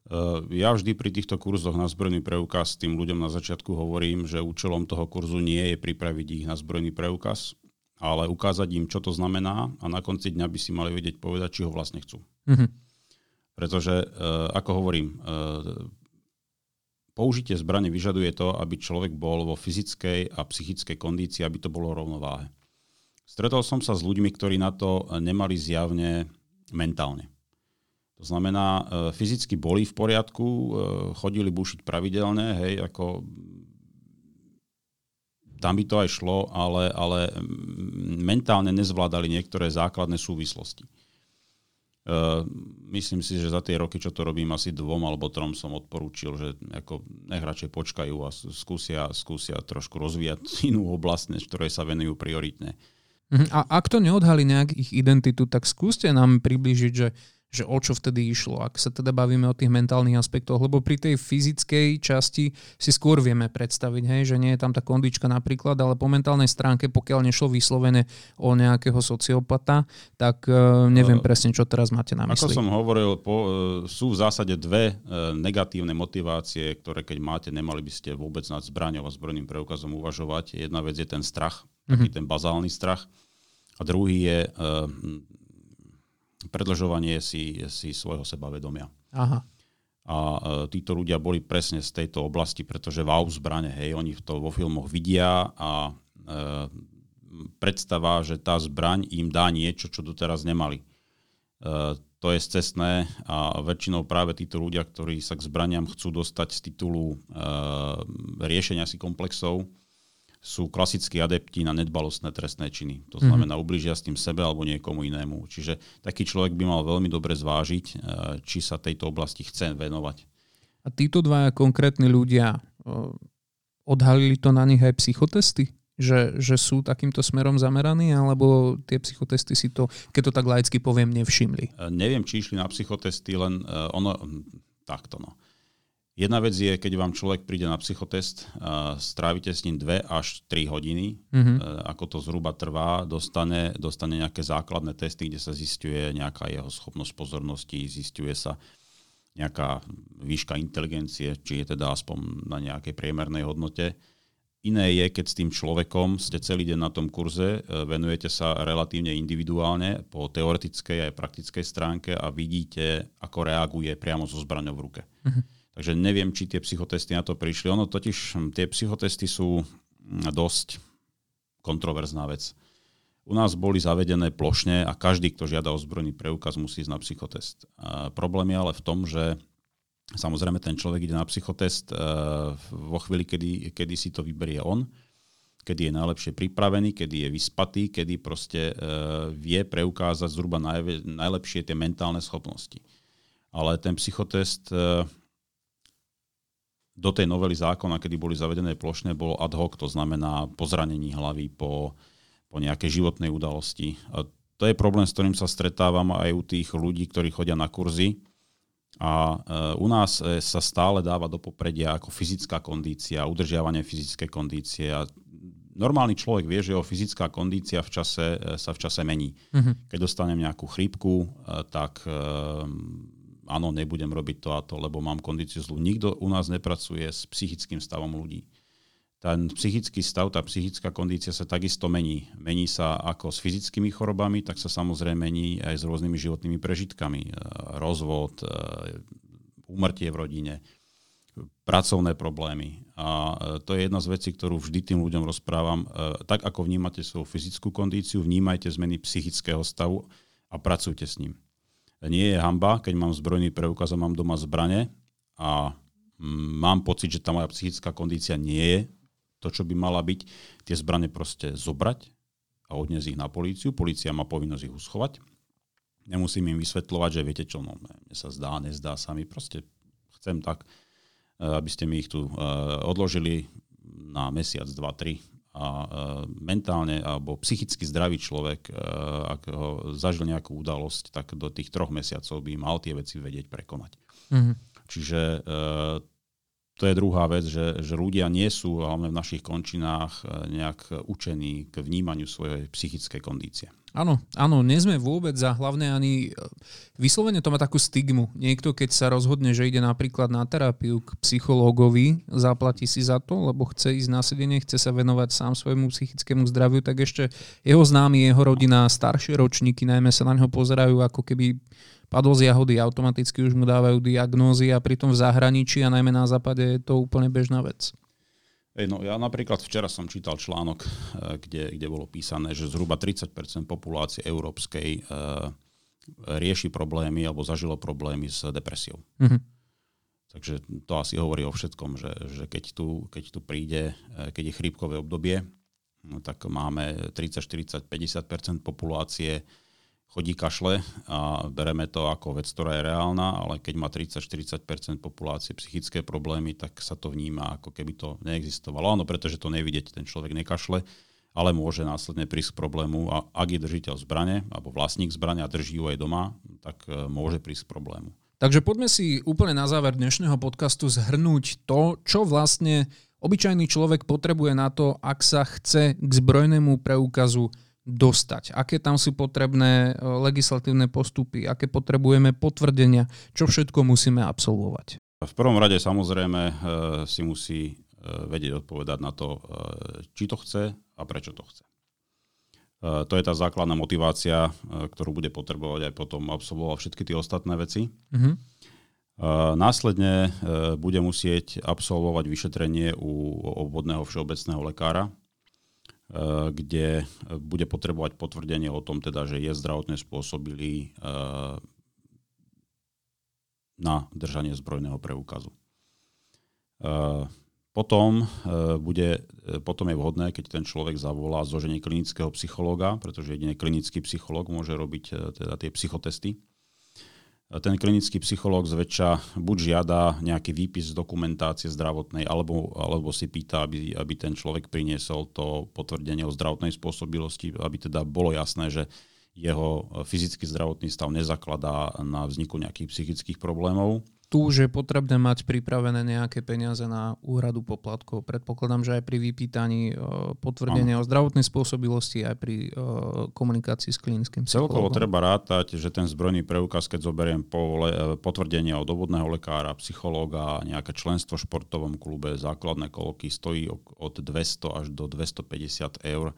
Uh, ja vždy pri týchto kurzoch na zbrojný preukaz tým ľuďom na začiatku hovorím, že účelom toho kurzu nie je pripraviť ich na zbrojný preukaz, ale ukázať im, čo to znamená a na konci dňa by si mali vedieť povedať, či ho vlastne chcú. Mm-hmm. Pretože, uh, ako hovorím, použitie zbrane vyžaduje to, aby človek bol vo fyzickej a psychickej kondícii, aby to bolo rovnováhe. Stretol som sa s ľuďmi, ktorí na to nemali zjavne mentálne. To znamená, uh, fyzicky boli v poriadku, chodili bušiť pravidelne, hej, ako tam by to aj šlo, ale, ale mentálne nezvládali niektoré základné súvislosti. Uh, myslím si, že za tie roky, čo to robím, asi dvom alebo trom som odporúčil, že ako nech počkajú a skúsia, skúsia trošku rozvíjať <laughs> inú oblasť, než ktorej sa venujú prioritne. Mhm. A ak to neodhalí nejak ich identitu, tak skúste nám približiť, že že o čo vtedy išlo, ak sa teda bavíme o tých mentálnych aspektoch, lebo pri tej fyzickej časti si skôr vieme predstaviť, hej, že nie je tam tá kondička napríklad, ale po mentálnej stránke, pokiaľ nešlo vyslovene o nejakého sociopata, tak uh, neviem uh, presne, čo teraz máte na mysli. Ako som hovoril, po, uh, sú v zásade dve uh, negatívne motivácie, ktoré keď máte, nemali by ste vôbec nad zbraňou a zbrojným preukazom uvažovať. Jedna vec je ten strach, taký mm-hmm. ten bazálny strach. A druhý je predlžovanie si, si svojho sebavedomia. Aha. A e, títo ľudia boli presne z tejto oblasti, pretože wow zbrane, hej, oni to vo filmoch vidia a e, predstava, že tá zbraň im dá niečo, čo doteraz nemali. E, to je cestné a väčšinou práve títo ľudia, ktorí sa k zbraniam chcú dostať z titulu e, riešenia si komplexov, sú klasickí adepti na nedbalostné trestné činy. To mhm. znamená, ubližia s tým sebe alebo niekomu inému. Čiže taký človek by mal veľmi dobre zvážiť, e, či sa tejto oblasti chce venovať. A títo dvaja konkrétni ľudia, e, odhalili to na nich aj psychotesty? Že, že sú takýmto smerom zameraní, alebo tie psychotesty si to, keď to tak laicky poviem, nevšimli? E, neviem, či išli na psychotesty, len ono, takto no. Jedna vec je, keď vám človek príde na psychotest, a strávite s ním 2 až 3 hodiny, mm-hmm. ako to zhruba trvá, dostane, dostane nejaké základné testy, kde sa zistuje nejaká jeho schopnosť pozornosti, zistuje sa nejaká výška inteligencie, či je teda aspoň na nejakej priemernej hodnote. Iné je, keď s tým človekom ste celý deň na tom kurze, e, venujete sa relatívne individuálne po teoretickej aj praktickej stránke a vidíte, ako reaguje priamo so zbraňou v ruke. Mm-hmm Takže neviem, či tie psychotesty na to prišli. Ono totiž, hm, tie psychotesty sú hm, dosť kontroverzná vec. U nás boli zavedené plošne a každý, kto žiada o zbrojný preukaz, musí ísť na psychotest. A problém je ale v tom, že samozrejme ten človek ide na psychotest uh, vo chvíli, kedy, kedy si to vyberie on, kedy je najlepšie pripravený, kedy je vyspatý, kedy proste uh, vie preukázať zhruba najlepšie tie mentálne schopnosti. Ale ten psychotest uh, do tej novely zákona, kedy boli zavedené plošné, bolo ad hoc, to znamená po zranení hlavy, po, po nejakej životnej udalosti. A to je problém, s ktorým sa stretávam aj u tých ľudí, ktorí chodia na kurzy. A e, u nás e, sa stále dáva do popredia ako fyzická kondícia, udržiavanie fyzickej kondície. A normálny človek vie, že jeho fyzická kondícia v čase, e, sa v čase mení. Mm-hmm. Keď dostanem nejakú chrípku, tak áno, nebudem robiť to a to, lebo mám kondíciu zlú. Nikto u nás nepracuje s psychickým stavom ľudí. Ten psychický stav, tá psychická kondícia sa takisto mení. Mení sa ako s fyzickými chorobami, tak sa samozrejme mení aj s rôznymi životnými prežitkami. E, rozvod, e, úmrtie v rodine, pracovné problémy. A e, to je jedna z vecí, ktorú vždy tým ľuďom rozprávam. Tak ako vnímate svoju fyzickú kondíciu, vnímajte zmeny psychického stavu a pracujte s ním nie je hamba, keď mám zbrojný preukaz a mám doma zbrane a mm, mám pocit, že tá moja psychická kondícia nie je to, čo by mala byť, tie zbrane proste zobrať a odnes ich na políciu. Polícia má povinnosť ich uschovať. Nemusím im vysvetľovať, že viete čo, no, mne sa zdá, nezdá sa mi, proste chcem tak, e, aby ste mi ich tu e, odložili na mesiac, dva, tri a e, mentálne alebo psychicky zdravý človek, ak ho zažil nejakú udalosť, tak do tých troch mesiacov by mal tie veci vedieť prekonať. Mm-hmm. Čiže to je druhá vec, že, že ľudia nie sú, hlavne v našich končinách, nejak učení k vnímaniu svojej psychickej kondície. Áno, áno, nie sme vôbec za hlavne ani... Vyslovene to má takú stigmu. Niekto, keď sa rozhodne, že ide napríklad na terapiu k psychológovi, zaplatí si za to, lebo chce ísť na sedenie, chce sa venovať sám svojmu psychickému zdraviu, tak ešte jeho známy, jeho rodina, staršie ročníky najmä sa na neho pozerajú, ako keby padol z jahody, automaticky už mu dávajú diagnózy a pritom v zahraničí a najmä na západe je to úplne bežná vec. Ej, no, ja napríklad včera som čítal článok, eh, kde, kde bolo písané, že zhruba 30 populácie európskej uh, rieši problémy alebo zažilo problémy s depresiou. Mm-hmm. Takže to asi hovorí o všetkom, že, že keď, tu, keď tu príde, eh, keď je chrípkové obdobie, no, tak máme 30, 40, 50% populácie chodí kašle a bereme to ako vec, ktorá je reálna, ale keď má 30-40% populácie psychické problémy, tak sa to vníma ako keby to neexistovalo. Áno, pretože to nevidieť, ten človek nekašle, ale môže následne prísť k problému a ak je držiteľ zbrane alebo vlastník zbrane a drží ju aj doma, tak e, môže prísť k problému. Takže poďme si úplne na záver dnešného podcastu zhrnúť to, čo vlastne obyčajný človek potrebuje na to, ak sa chce k zbrojnému preukazu dostať, aké tam sú potrebné e, legislatívne postupy, aké potrebujeme potvrdenia, čo všetko musíme absolvovať. V prvom rade samozrejme e, si musí e, vedieť odpovedať na to, či to chce a prečo to chce. To je tá základná motivácia, ktorú bude potrebovať aj potom absolvovať všetky tie ostatné veci. Mm-hmm. Následne bude musieť absolvovať vyšetrenie u obvodného všeobecného lekára, Eh, kde bude potrebovať potvrdenie o tom, teda, že je zdravotne spôsobilý eh, na držanie zbrojného preukazu. Eh, potom, bude, potom je vhodné, keď ten človek zavolá zloženie klinického psychológa, pretože jediný klinický psychológ môže robiť teda tie psychotesty ten klinický psychológ zväčša buď žiada nejaký výpis z dokumentácie zdravotnej, alebo, alebo si pýta, aby, aby ten človek priniesol to potvrdenie o zdravotnej spôsobilosti, aby teda bolo jasné, že jeho fyzický zdravotný stav nezakladá na vzniku nejakých psychických problémov tu už je potrebné mať pripravené nejaké peniaze na úhradu poplatkov. Predpokladám, že aj pri vypýtaní e, potvrdenia ano. o zdravotnej spôsobilosti, aj pri e, komunikácii s klinickým psychologom. Celkovo treba rátať, že ten zbrojný preukaz, keď zoberiem e, potvrdenie od obvodného lekára, psychológa, nejaké členstvo v športovom klube, základné kolky stojí od 200 až do 250 eur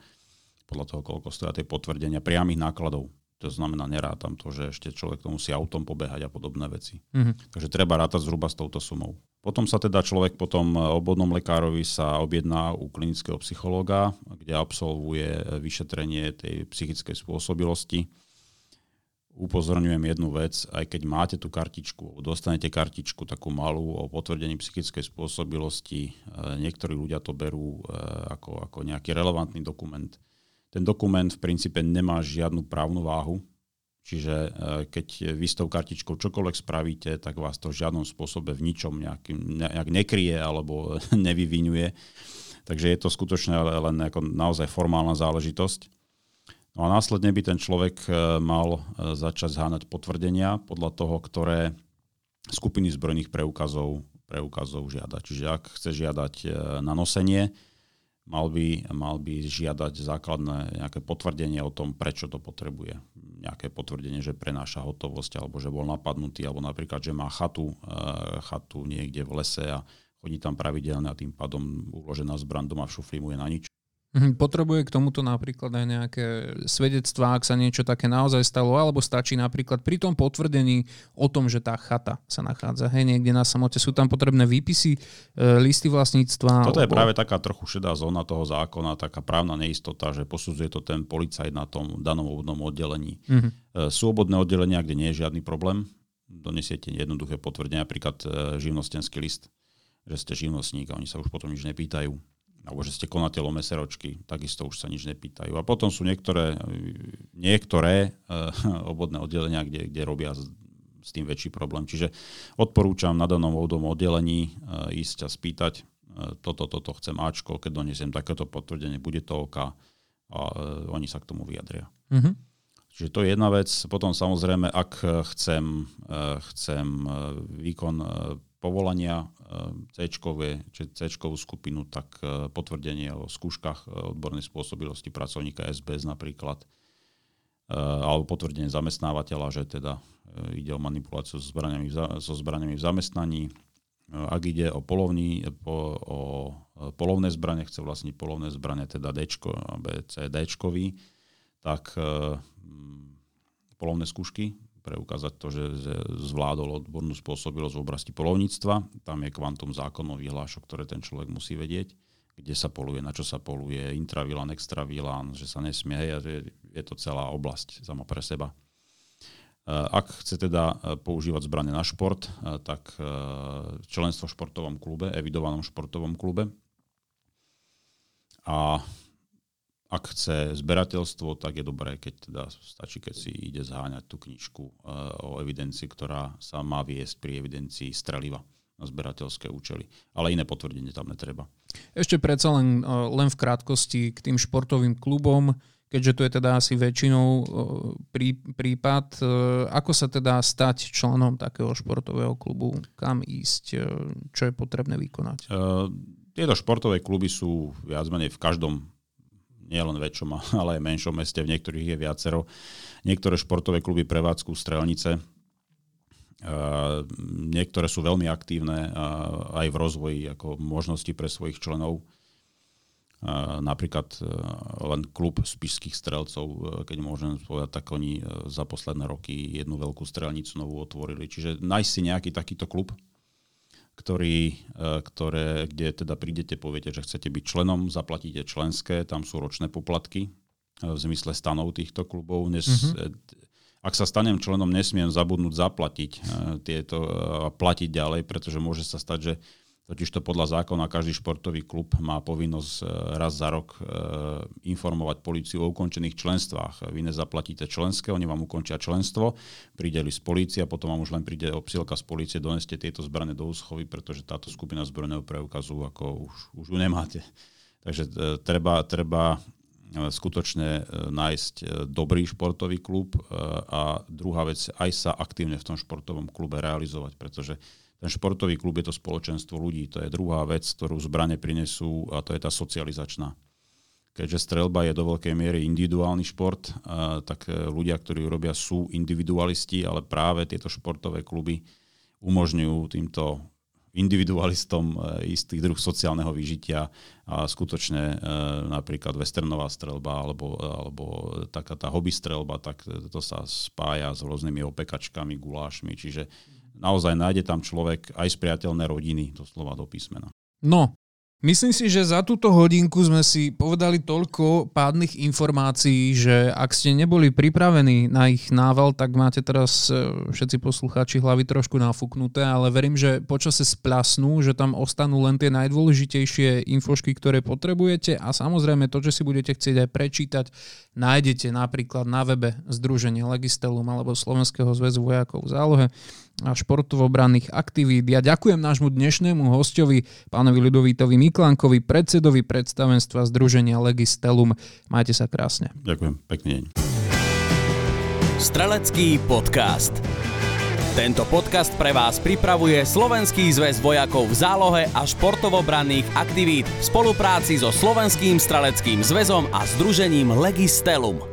podľa toho, koľko stojí tie potvrdenia priamých nákladov. To znamená, nerátam to, že ešte človek to musí autom pobehať a podobné veci. Mm-hmm. Takže treba rátať zhruba s touto sumou. Potom sa teda človek potom obvodnom lekárovi sa objedná u klinického psychológa, kde absolvuje vyšetrenie tej psychickej spôsobilosti. Upozorňujem jednu vec, aj keď máte tú kartičku, dostanete kartičku takú malú o potvrdení psychickej spôsobilosti, niektorí ľudia to berú e, ako, ako nejaký relevantný dokument ten dokument v princípe nemá žiadnu právnu váhu, čiže e, keď vy s tou kartičkou čokoľvek spravíte, tak vás to v žiadnom spôsobe v ničom nejak, nejak nekryje alebo <laughs> nevyvinuje. Takže je to skutočne len ako naozaj formálna záležitosť. No a následne by ten človek e, mal e, začať zháňať potvrdenia podľa toho, ktoré skupiny zbrojných preukazov, preukazov žiada. Čiže ak chce žiadať na nosenie, mal by, mal by žiadať základné nejaké potvrdenie o tom, prečo to potrebuje. Nejaké potvrdenie, že prenáša hotovosť, alebo že bol napadnutý, alebo napríklad, že má chatu, eh, chatu niekde v lese a chodí tam pravidelne a tým pádom uložená zbran doma v šuflí mu je na nič. Mhm, potrebuje k tomuto napríklad aj nejaké svedectvá, ak sa niečo také naozaj stalo, alebo stačí napríklad pri tom potvrdení o tom, že tá chata sa nachádza hej, niekde na samote. Sú tam potrebné výpisy, e, listy vlastníctva? Toto je práve taká trochu šedá zóna toho zákona, taká právna neistota, že posudzuje to ten policajt na tom danom obvodnom oddelení. Mm-hmm. Sú obvodné oddelenia, kde nie je žiadny problém. Donesiete jednoduché potvrdenie, napríklad e, živnostenský list, že ste živnostník a oni sa už potom nič nepýtajú alebo že ste konateľom meseročky, takisto už sa nič nepýtajú. A potom sú niektoré, niektoré <laughs> obvodné oddelenia, kde, kde robia s tým väčší problém. Čiže odporúčam na danom vodom oddelení ísť a spýtať, toto, toto chcem Ačko, keď donesiem takéto potvrdenie, bude to OK a oni sa k tomu vyjadria. Mm-hmm. Čiže to je jedna vec. Potom samozrejme, ak chcem, chcem výkon povolania C, či C skupinu, tak potvrdenie o skúškach odbornej spôsobilosti pracovníka SBS napríklad, alebo potvrdenie zamestnávateľa, že teda ide o manipuláciu so zbraniami, so zbraniami v zamestnaní. Ak ide o, polovní, po, o polovné zbranie, chce vlastniť polovné zbranie, teda D, B, C, D, tak polovné skúšky preukázať to, že, zvládol odbornú spôsobilosť v oblasti polovníctva. Tam je kvantum zákonov vyhlášok, ktoré ten človek musí vedieť, kde sa poluje, na čo sa poluje, intravilán, extravilán, že sa nesmie, hej, je to celá oblasť sama pre seba. Ak chce teda používať zbranie na šport, tak členstvo v športovom klube, evidovanom športovom klube. A ak chce zberateľstvo, tak je dobré, keď teda stačí, keď si ide zháňať tú knižku uh, o evidencii, ktorá sa má viesť pri evidencii streliva na zberateľské účely. Ale iné potvrdenie tam netreba. Ešte predsa len, uh, len v krátkosti k tým športovým klubom, keďže to je teda asi väčšinou uh, prí, prípad. Ako sa teda stať členom takého športového klubu? Kam ísť? Čo je potrebné vykonať? Tieto športové kluby sú viac menej v každom nie len väčšom, <laughs> ale aj menšom meste, v niektorých je viacero. Niektoré športové kluby prevádzku strelnice, niektoré sú veľmi aktívne aj v rozvoji ako možnosti pre svojich členov. Napríklad len klub spišských strelcov, keď môžem povedať, tak oni za posledné roky jednu veľkú strelnicu novú otvorili. Čiže nájsť si nejaký takýto klub, ktorý, e, ktoré, kde teda prídete, poviete, že chcete byť členom, zaplatíte členské, tam sú ročné poplatky e, v zmysle stanov týchto klubov. Dnes, mm-hmm. Ak sa stanem členom, nesmiem zabudnúť zaplatiť tieto a platiť ďalej, pretože môže sa stať, že Totižto podľa zákona každý športový klub má povinnosť e, raz za rok e, informovať políciu o ukončených členstvách. Vy nezaplatíte členské, oni vám ukončia členstvo, príde list polícia, potom vám už len príde obsielka z polície, doneste tieto zbrane do úschovy, pretože táto skupina zbrojného preukazu ako už, už ju nemáte. Takže e, treba, treba skutočne nájsť dobrý športový klub a druhá vec, aj sa aktívne v tom športovom klube realizovať, pretože ten športový klub je to spoločenstvo ľudí. To je druhá vec, ktorú zbrane prinesú a to je tá socializačná. Keďže strelba je do veľkej miery individuálny šport, tak e, ľudia, ktorí ju robia, sú individualisti, ale práve tieto športové kluby umožňujú týmto individualistom e, istý druh sociálneho vyžitia a skutočne napríklad westernová strelba alebo, alebo taká tá hobby strelba, tak to sa spája s rôznymi opekačkami, gulášmi, čiže naozaj nájde tam človek aj spriateľné rodiny, doslova do písmena. No, Myslím si, že za túto hodinku sme si povedali toľko pádnych informácií, že ak ste neboli pripravení na ich nával, tak máte teraz e, všetci poslucháči hlavy trošku nafúknuté, ale verím, že počase splasnú, že tam ostanú len tie najdôležitejšie infošky, ktoré potrebujete a samozrejme to, že si budete chcieť aj prečítať, nájdete napríklad na webe Združenia Legistelum alebo Slovenského zväzu vojakov v zálohe a športovo-branných aktivít. Ja ďakujem nášmu dnešnému hostovi, pánovi Ľudovítovi Miklankovi, predsedovi predstavenstva Združenia Legistelum. Majte sa krásne. Ďakujem, pekný deň. Strelecký podcast. Tento podcast pre vás pripravuje Slovenský zväz vojakov v zálohe a športovo-branných aktivít v spolupráci so Slovenským streleckým zväzom a Združením Legistelum.